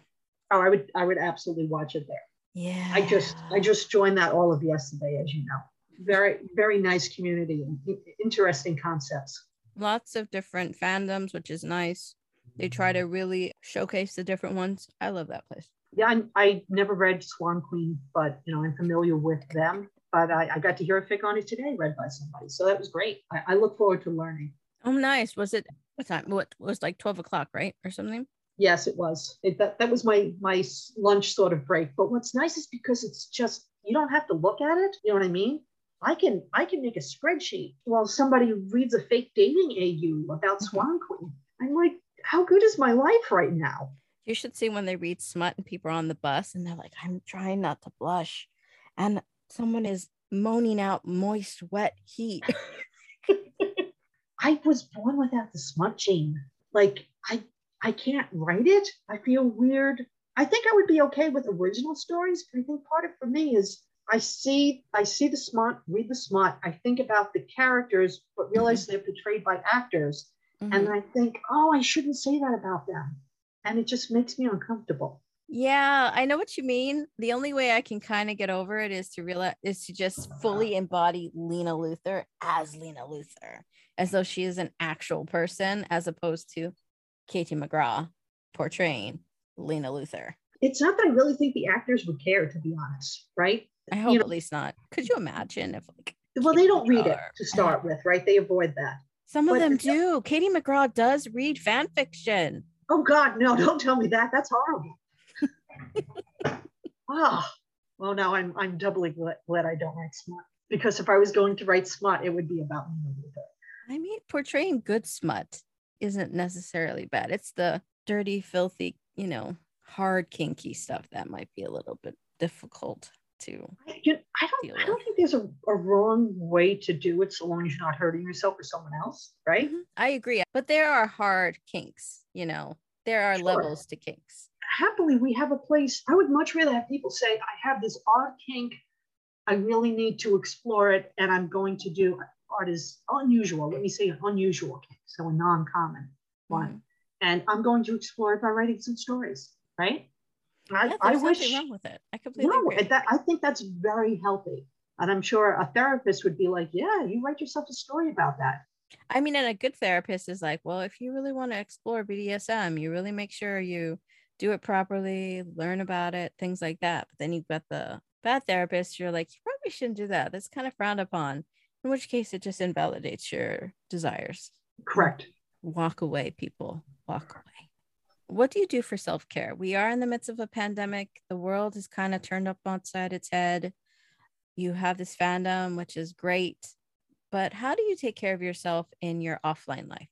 Oh, I would I would absolutely watch it there. Yeah. I just I just joined that all of yesterday as you know. Very very nice community and interesting concepts. Lots of different fandoms, which is nice. They try to really showcase the different ones. I love that place yeah, I, I never read Swan Queen, but you know, I'm familiar with them. But I, I got to hear a fic on it today, read by somebody. So that was great. I, I look forward to learning. Oh, nice. Was it what time? What was like 12 o'clock, right? Or something? Yes, it was. It, that, that was my my lunch sort of break. But what's nice is because it's just you don't have to look at it. You know what I mean? I can I can make a spreadsheet while somebody reads a fake dating AU about mm-hmm. Swan Queen. I'm like, how good is my life right now? You should see when they read smut and people are on the bus and they're like, I'm trying not to blush. And someone is moaning out moist, wet heat. I was born without the smut gene. Like I I can't write it. I feel weird. I think I would be okay with original stories, but I think part of it for me is I see I see the smut, read the smut, I think about the characters, but realize mm-hmm. they're portrayed by actors. Mm-hmm. And I think, oh, I shouldn't say that about them and it just makes me uncomfortable. Yeah, I know what you mean. The only way I can kind of get over it is to realize is to just fully embody Lena Luthor as Lena Luthor, as though she is an actual person, as opposed to Katie McGrath portraying Lena Luthor. It's not that I really think the actors would care, to be honest, right? I hope you know, at least not. Could you imagine if like well, they don't read it to start with, right? They avoid that. Some of But them do. Katie McGrath does read fan fiction. Oh God, no! Don't tell me that. That's horrible. oh, well, now I'm I'm doubly glad, glad I don't write smut because if I was going to write smut, it would be about me. I mean, portraying good smut isn't necessarily bad. It's the dirty, filthy, you know, hard, kinky stuff that might be a little bit difficult to. I, you I don't I don't think there's a, a wrong way to do it so long as you're not hurting yourself or someone else, right? Mhm. I agree, but there are hard kinks. You know, there are Sure. levels to kinks. Happily, we have a place. I would much rather have people say, "I have this odd kink. I really need to explore it, and I'm going to do art is unusual. Let me say unusual kink, so a non-common one, Mhm. and I'm going to explore it by writing some stories, right? I, Yeah, I wish. wrong with it. I completely No, agree. that, I think that's very healthy. And I'm sure a therapist would be like, yeah, you write yourself a story about that. I mean, and a good therapist is like, well, if you really want to explore BDSM, you really make sure you do it properly, learn about it, things like that. But then you've got the bad therapist, you're like, you probably shouldn't do that. That's kind of frowned upon. In which case, it just invalidates your desires. Correct. Walk away, people. Walk away. What do you do for self care? We are in the midst of a pandemic. The world is kind of turned up outside its head. You have this fandom, which is great. But how do you take care of yourself in your offline life?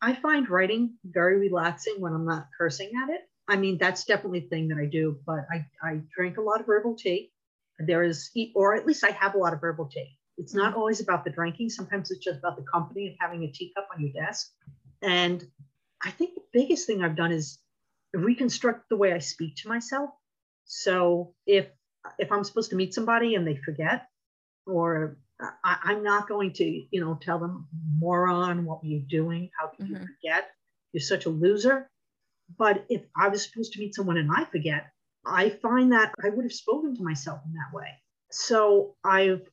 I find writing very relaxing when I'm not cursing at it. I mean, that's definitely a thing that I do, but I, I drink a lot of herbal tea. There is, or at least I have a lot of herbal tea. It's not mm-hmm. always about the drinking. Sometimes it's just about the company of having a teacup on your desk. And I think the biggest thing I've done is reconstruct the way I speak to myself. So if if I'm supposed to meet somebody and they forget, or I, I'm not going to, you know, tell them, moron, what were you doing? How could you Mhm. forget? You're such a loser. But if I was supposed to meet someone and I forget, I find that I would have spoken to myself in that way. So I've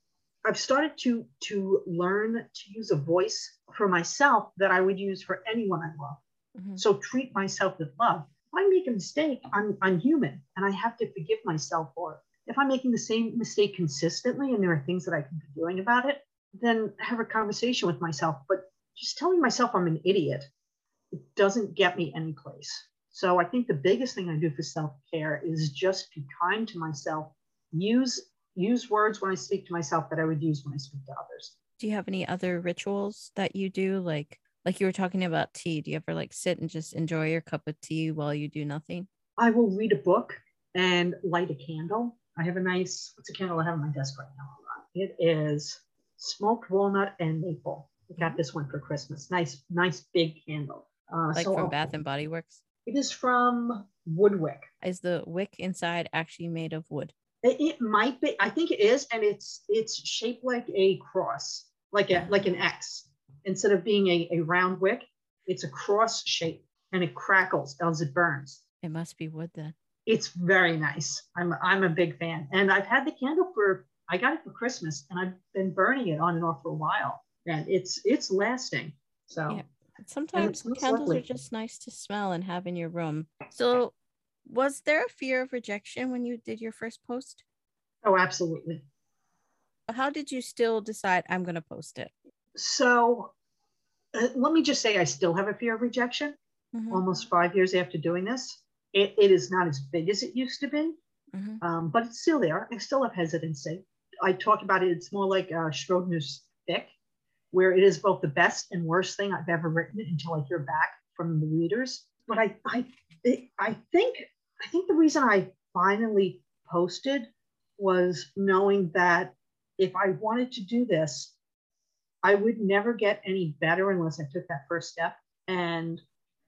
I've started to to learn to use a voice for myself that I would use for anyone I love. Mhm. So treat myself with love. If I make a mistake, I'm, I'm human and I have to forgive myself for it. If I'm making the same mistake consistently and there are things that I can be doing about it, then have a conversation with myself. But just telling myself I'm an idiot, it doesn't get me anyplace. So I think the biggest thing I do for self-care is just be kind to myself. Use use words when I speak to myself that I would use when I speak to others. Do you have any other rituals that you do? Like like you were talking about tea. Do you ever like sit and just enjoy your cup of tea while you do nothing? I will read a book and light a candle. I have a nice, what's a candle I have on my desk right now? It is smoked walnut and maple. I got this one for Christmas. Nice, nice big candle. Uh, Like so from I'll- Bath and Body Works? It is from Woodwick. Is the wick inside actually made of wood? It, it might be. I think it is, and it's it's shaped like a cross, like a like an X. Instead of being a, a round wick, it's a cross shape, and it crackles as it burns. It must be wood then. it's very nice. I'm I'm a big fan, and I've had the candle for I got it for Christmas, and I've been burning it on and off for a while, and it's it's lasting. So Yeah. Sometimes candles lovely. are just nice to smell and have in your room. So, was there a fear of rejection when you did your first post? oh, absolutely. How did you still decide I'm going to post it? So uh, let me just say, I still have a fear of rejection. Mhm, Almost five years after doing this, it, it is not as big as it used to be, mhm. um, but it's still there. I still have hesitancy. I talk about it. It's more like uh, Schrodinger's stick, where it is both the best and worst thing I've ever written until I hear back from the readers. But I, I, I think, I think the reason I finally posted was knowing that if I wanted to do this, I would never get any better unless I took that first step. And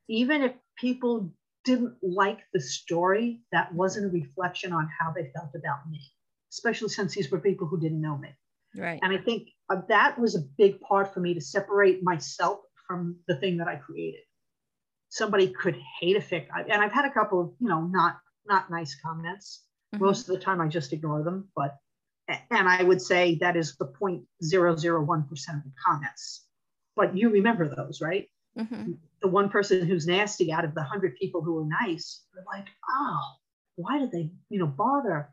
even if people didn't like the story, that wasn't a reflection on how they felt about me, especially since these were people who didn't know me. Right. And I think uh, that was a big part for me to separate myself from the thing that I created. Somebody could hate a fic, and I've had a couple of, you know, not not nice comments. Mhm. Most of the time, I just ignore them. But and I would say that is the 0.001 percent of the comments. But you remember those, right? Mhm. the one person who's nasty out of the hundred people who are nice, they're like, oh, why did they, you know, bother?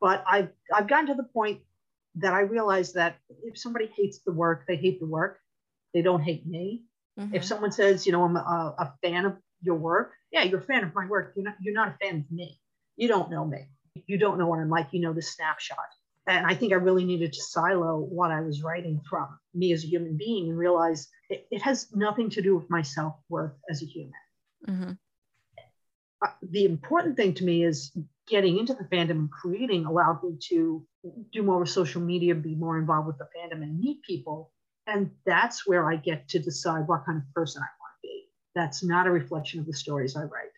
But I've I've gotten to the point that I realize that if somebody hates the work, they hate the work. They don't hate me. Mhm. If someone says, you know, I'm a, a fan of your work, yeah, you're a fan of my work. You're not, you're not a fan of me. You don't know me. You don't know what I'm like. You know the snapshot. And I think I really needed to silo what I was writing from me as a human being and realize it, it has nothing to do with my self worth as a human. Mhm. Uh, the important thing to me is getting into the fandom and creating allowed me to do more with social media, be more involved with the fandom and meet people. And that's where I get to decide what kind of person I want to be. That's not a reflection of the stories I write.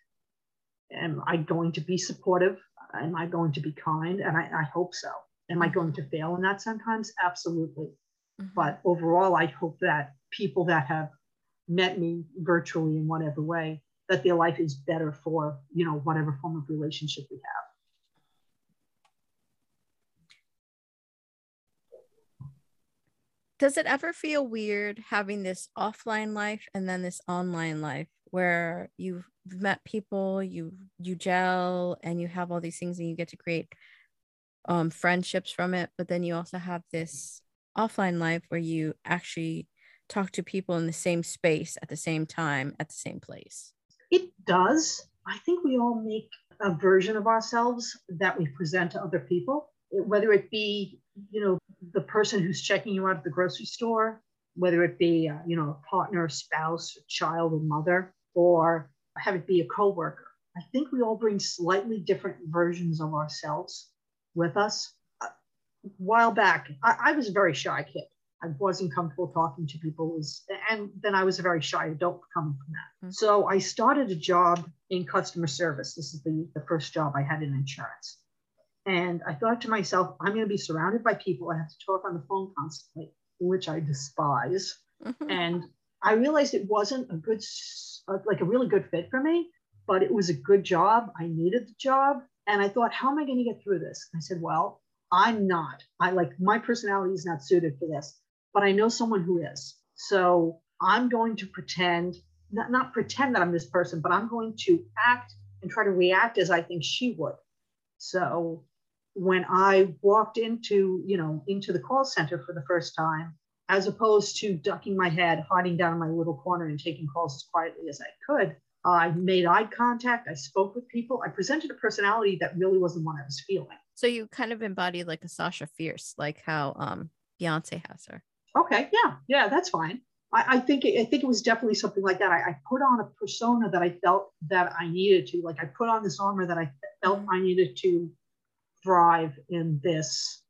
Am I going to be supportive? Am I going to be kind? And I, I hope so. Am I going to fail in that sometimes? Absolutely. Mhm. But overall, I hope that people that have met me virtually in whatever way, that their life is better for, you know, whatever form of relationship we have. Does it ever feel weird having this offline life and then this online life where you've met people, you you gel and you have all these things and you get to create um friendships from it, but then you also have this offline life where you actually talk to people in the same space at the same time at the same place. It does. I think we all make a version of ourselves that we present to other people, whether it be, you know, the person who's checking you out at the grocery store, whether it be, uh, you know, a partner, spouse, child, or mother, or have it be a coworker. I think we all bring slightly different versions of ourselves with us. A while back, I, I was a very shy kid. I wasn't comfortable talking to people, was, and then I was a very shy adult coming from that. Mhm. So I started a job in customer service. This is the, the first job I had in insurance. And I thought to myself, I'm going to be surrounded by people. I have to talk on the phone constantly, which I despise. Mhm. And I realized it wasn't a good, uh, like a really good fit for me, but it was a good job. I needed the job. And I thought, how am I going to get through this? I said, well, I'm not. I like my personality is not suited for this, but I know someone who is. So I'm going to pretend, not, not pretend that I'm this person, but I'm going to act and try to react as I think she would. So when I walked into, you know, into the call center for the first time, as opposed to ducking my head, hiding down in my little corner and taking calls as quietly as I could, I made eye contact. I spoke with people. I presented a personality that really wasn't what I was feeling. So you kind of embody like a Sasha Fierce, like how um Beyonce has her. Okay, yeah, yeah, that's fine. I, I think it, I think it was definitely something like that. I, I put on a persona that I felt that I needed to. Like I put on this armor that I felt I needed to thrive in this,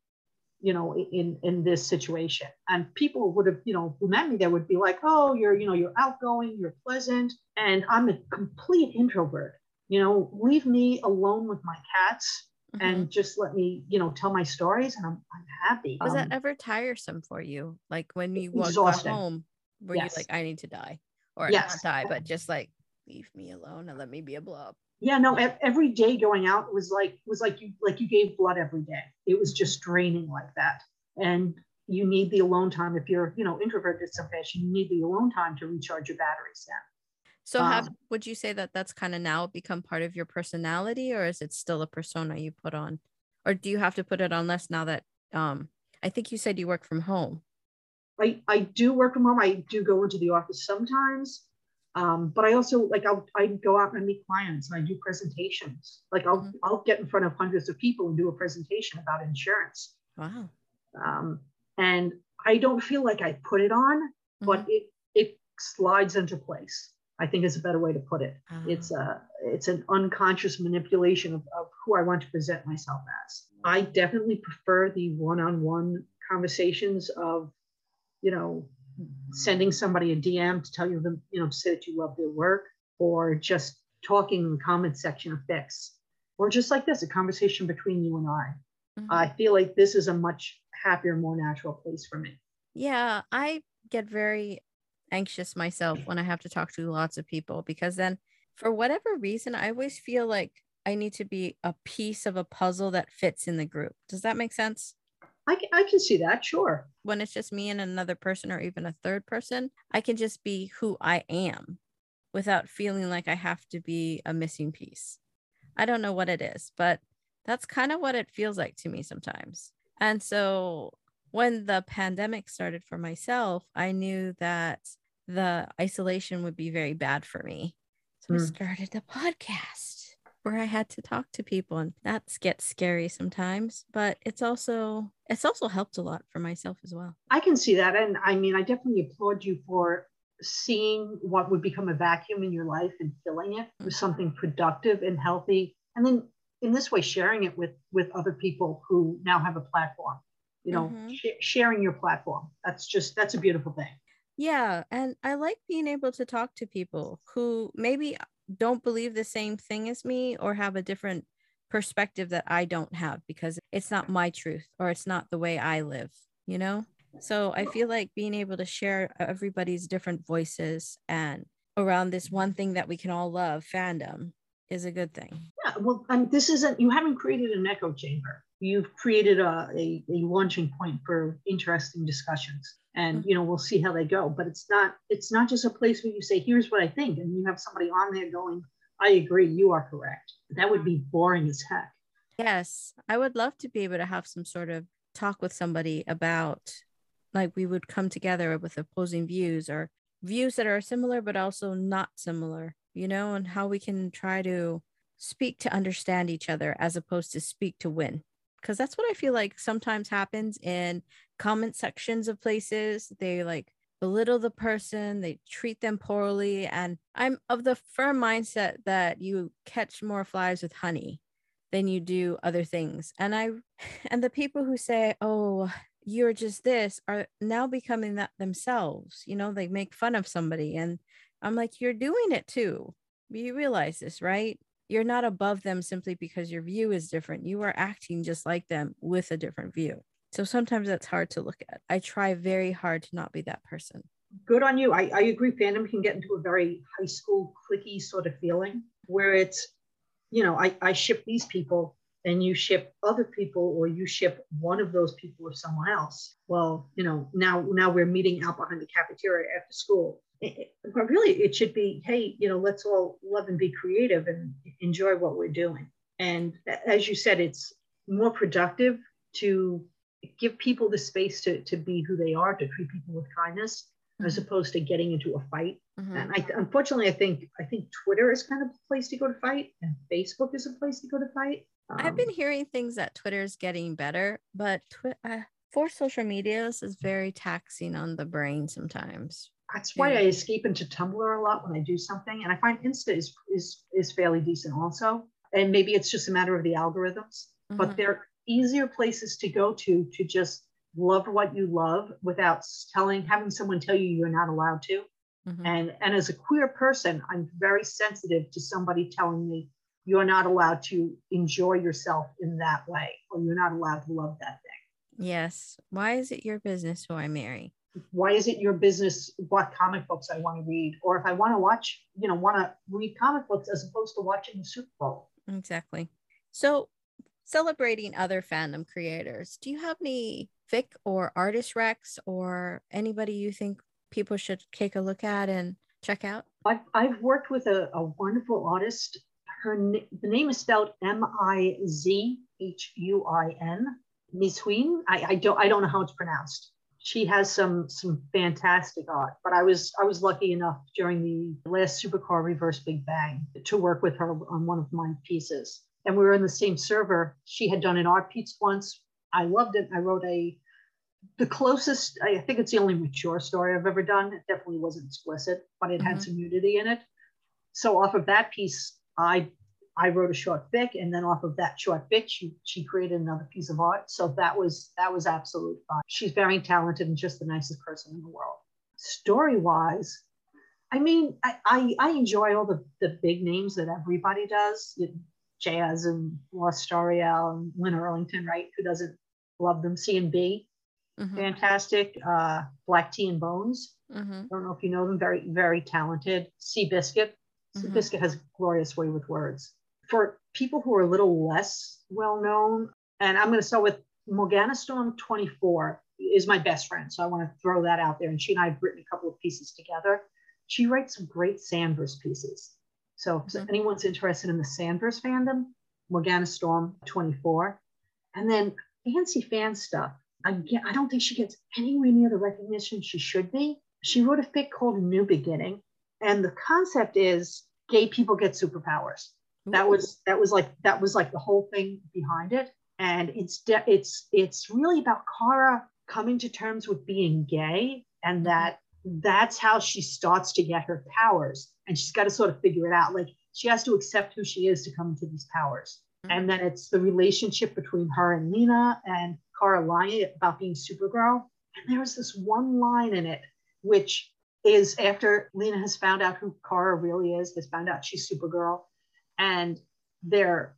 you know, in in this situation. And people would have, you know, who met me there would be like, oh, you're, you know, you're outgoing, you're pleasant, and I'm a complete introvert. You know, leave me alone with my cats Mhm. and just let me, you know, tell my stories, and I'm I'm happy. was Um, that ever tiresome for you? Like when you walked home, were Yes. you like, I need to die? Or Yes. not die, but just like leave me alone and let me be a blob. Yeah no every day going out was like was like you like you gave blood every day it was just draining like that and you need the alone time if you're you know introverted some fashion you need the alone time to recharge your batteries then So have Um, would you say that that's kind of now become part of your personality or is it still a persona you put on? Or do you have to put it on less now that um I think you said you work from home. I, I do work from home. I do go into the office sometimes. Um, but I also like I'll I go out and meet clients and I do presentations. Like I'll Mhm. I'll get in front of hundreds of people and do a presentation about insurance. Wow. Um, and I don't feel like I put it on, but it it slides into place. I think is a better way to put it. Mhm. It's a it's an unconscious manipulation of, of who I want to present myself as. I definitely prefer the one-on-one conversations of, you know, sending somebody a DM to tell you them, you know, to say that you love their work, or just talking in the comment section of Fix, or just like this, a conversation between you and I. Mhm. I feel like this is a much happier, more natural place for me. Yeah, I get very anxious myself when I have to talk to lots of people because then, for whatever reason, I always feel like I need to be a piece of a puzzle that fits in the group. Does that make sense? I can, I can see that, sure. When it's just me and another person or even a third person, I can just be who I am without feeling like I have to be a missing piece. I don't know what it is, but that's kind of what it feels like to me sometimes. And so when the pandemic started for myself, I knew that the isolation would be very bad for me. So mm. I hmm. started a podcast where I had to talk to people and that gets scary sometimes, but it's also it's also helped a lot for myself as well. I can see that and I mean I definitely applaud you for seeing what would become a vacuum in your life and filling it with mm-hmm. something productive and healthy and then in this way sharing it with with other people who now have a platform you know mm-hmm. sh- sharing your platform that's just that's a beautiful thing yeah and i like being able to talk to people who maybe don't believe the same thing as me or have a different perspective that I don't have because it's not my truth or it's not the way I live, you know? So I feel like being able to share everybody's different voices and around this one thing that we can all love, fandom, is a good thing. Yeah, well, I mean, this isn't, you haven't created an echo chamber. You've created a, a, a launching point for interesting discussions and mm-hmm. you know we'll see how they go. But it's not it's not just a place where you say here's what i think and you have somebody on there going i agree you are correct. That would be boring as heck. Yes. I would love to be able to have some sort of talk with somebody about like we would come together with opposing views or views that are similar but also not similar you know and how we can try to speak to understand each other as opposed to speak to win. Because that's what I feel like sometimes happens in comment sections of places. They like belittle the person, they treat them poorly. And I'm of the firm mindset that you catch more flies with honey than you do other things. And I, and the people who say, oh, you're just this are now becoming that themselves. You know, they make fun of somebody. And I'm like, you're doing it too. You realize this, right? you're not above them simply because your view is different. You are acting just like them with a different view. So sometimes that's hard to look at. I try very hard to not be that person. Good on you. I, I agree. Fandom can get into a very high school clicky sort of feeling where it's, you know, I, I ship these people and you ship other people or you ship one of those people or someone else. Well, you know, now now we're meeting out behind the cafeteria after school but really it should be hey you know let's all love and be creative and enjoy what we're doing and as you said it's more productive to give people the space to, to be who they are to treat people with kindness mm-hmm. as opposed to getting into a fight mm-hmm. and I, unfortunately i think i think twitter is kind of a place to go to fight and facebook is a place to go to fight um, i've been hearing things that twitter is getting better but twi- uh, for social medias is very taxing on the brain sometimes that's why I escape into Tumblr a lot when I do something. And I find Insta is is is fairly decent also. And maybe it's just a matter of the algorithms, mm-hmm. but they're easier places to go to to just love what you love without telling having someone tell you you're not allowed to. Mm-hmm. And and as a queer person, I'm very sensitive to somebody telling me you're not allowed to enjoy yourself in that way, or you're not allowed to love that thing. Yes. Why is it your business who I marry? why is it your business what comic books I want to read? Or if I want to watch, you know, want to read comic books as opposed to watching the Super Bowl. Exactly. So celebrating other fandom creators, do you have any fic or artist recs or anybody you think people should take a look at and check out? I've, I've worked with a, a wonderful artist. Her the name is spelled M I Z H U I N. Mizhuin. I, I don't I don't know how it's pronounced she has some some fantastic art. But I was I was lucky enough during the last Supercorp Reverse Big Bang to work with her on one of my pieces. And we were in the same server. She had done an art piece once. I loved it. I wrote a the closest I think it's the only mature story I've ever done. It definitely wasn't explicit, but it mm-hmm. had some nudity in it. So off of that piece, I I wrote a short fic, and then off of that short fic, she she created another piece of art. So that was that was absolute fun. She's very talented and just the nicest person in the world. Story wise, I mean, I, I, I enjoy all the the big names that everybody does. Jazz and Ross Storiell and Lynn Earlington, right? Who doesn't love them? C and B, mm-hmm. fantastic. Uh, Black Tea and Bones. Mm-hmm. I don't know if you know them. Very very talented. Seabiscuit. Mm-hmm. Biscuit has a glorious way with words for people who are a little less well known, and I'm going to start with Morgana Storm 24 is my best friend. So I want to throw that out there. And she and I have written a couple of pieces together. She writes some great Sanvers pieces. So if mm-hmm. anyone's interested in the Sanvers fandom, Morgana Storm 24. And then fancy fan stuff. again, I don't think she gets anywhere near the recognition she should be. She wrote a fic called New Beginning, and the concept is gay people get superpowers. That was that was like that was like the whole thing behind it, and it's de- it's it's really about Kara coming to terms with being gay, and that that's how she starts to get her powers, and she's got to sort of figure it out. Like she has to accept who she is to come into these powers. And then it's the relationship between her and Lena and Kara lying about being Supergirl. And there's this one line in it, which is after Lena has found out who Kara really is, has found out she's Supergirl, and they're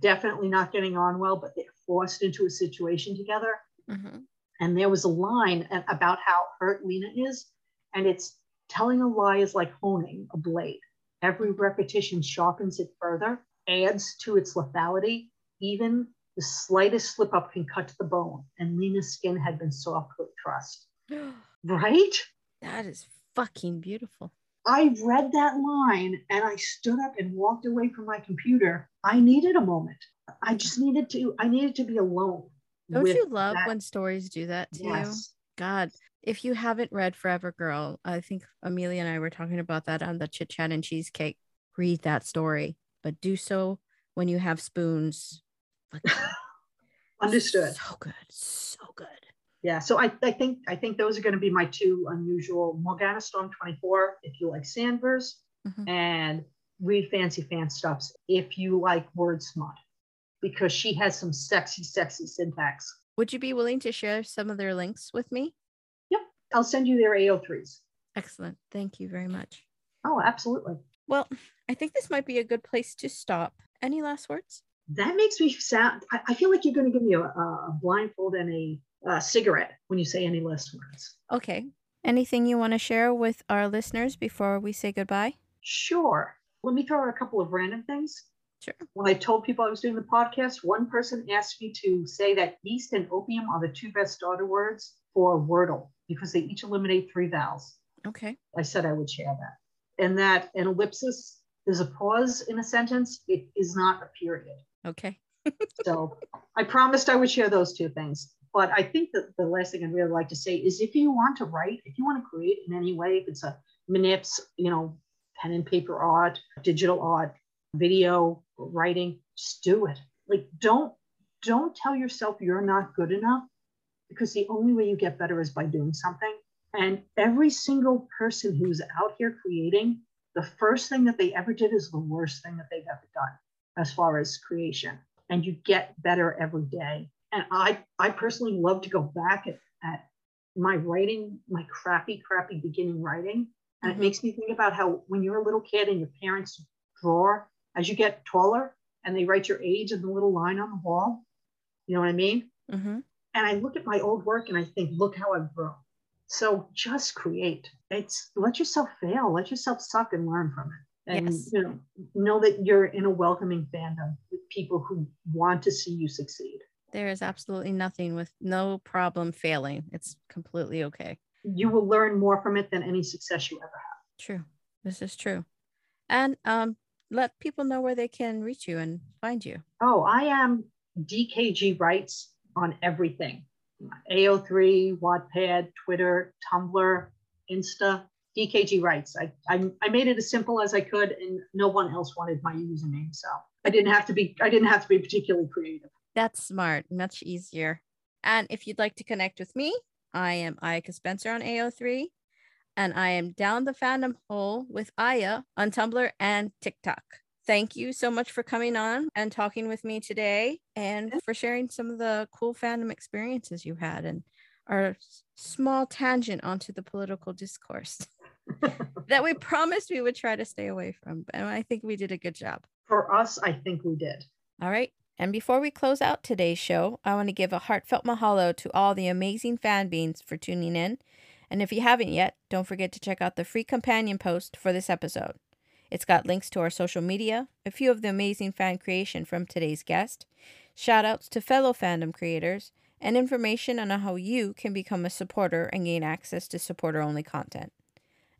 definitely not getting on well, but they're forced into a situation together. Mhm. And there was a line about how hurt Lena is, and it's telling a lie is like honing a blade. Every repetition sharpens it further, adds to its lethality. Even the slightest slip up can cut to the bone, and Lena's skin had been soft with trust. Right? that is fucking beautiful. I read that line and I stood up and walked away from my computer. I needed a moment. I just needed to, I needed to be alone. Don't you love that. when stories do that to you? God, if you haven't read Forever Girl, I think Amelia and I were talking about that on the Chit Chat and Cheesecake. Read that story, but do so when you have spoons. Understood. So good. So good. Yeah. So I, I think I think those are going to be my two unusual Morgana Storm 24 if you like Sanvers Mhm. and read fancy fan stuffs if you like word smut because she has some sexy, sexy syntax. Would you be willing to share some of their links with me? I'll send you their AO3s. Excellent. Thank you very much. Oh, absolutely. Well, I think this might be a good place to stop. Any last words? That makes me sound. I, I feel like you're going to give me a, a blindfold and a, uh cigarette when you say any last words. Okay. Anything you want to share with our listeners before we say goodbye? Sure. Let me throw out a couple of random things. Sure. When I told people I was doing the podcast, one person asked me to say that yeast and opium are the two best daughter words for Wordle because they each eliminate three vowels. Okay. I said I would share that. And that an ellipsis is a pause in a sentence, it is not a period. Okay. So I promised I would share those two things. But I think that the last thing I'd really like to say is if you want to write, if you want to create in any way, if it's a manips, you know, pen and paper art, digital art, video, writing, just do it. Like don't don't tell yourself you're not good enough because the only way you get better is by doing something. And every single person who's out here creating, the first thing that they ever did is the worst thing that they've ever done as far as creation. And you get better every day. And I, I personally love to go back at, at my writing, my crappy, crappy beginning writing. And Mhm. it makes me think about how when you're a little kid and your parents draw, as you get taller and they write your age in the little line on the wall, you know what I mean? Mm-hmm. And I look at my old work and I think, look how I've grown. So just create. It's let yourself fail, let yourself suck and learn from it. And Yes. you know, know that you're in a welcoming fandom with people who want to see you succeed. There is absolutely nothing with no problem failing. It's completely okay. You will learn more from it than any success you ever have. True. This is true. And um, let people know where they can reach you and find you. Oh, I am DKG Writes on everything. AO3, Wattpad, Twitter, Tumblr, Insta, DKG Writes. I, I, I made it as simple as I could and no one else wanted my username. So I didn't have to be I didn't have to be particularly creative. That's smart, much easier. And if you'd like to connect with me, I am Ayaka Spencer on AO3, and I am down the fandom hole with Aya on Tumblr and TikTok. Thank you so much for coming on and talking with me today and for sharing some of the cool fandom experiences you had and our small tangent onto the political discourse that we promised we would try to stay away from. And I think we did a good job. For us, I think we did. All right. And before we close out today's show, I want to give a heartfelt mahalo to all the amazing fan beans for tuning in. And if you haven't yet, don't forget to check out the free companion post for this episode. It's got links to our social media, a few of the amazing fan creation from today's guest, shout outs to fellow fandom creators, and information on how you can become a supporter and gain access to supporter only content.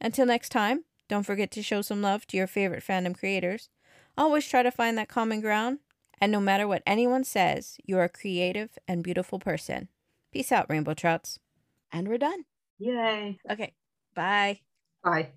Until next time, don't forget to show some love to your favorite fandom creators. Always try to find that common ground and no matter what anyone says, you're a creative and beautiful person. Peace out, Rainbow Trouts. And we're done. Yay. Okay. Bye. Bye.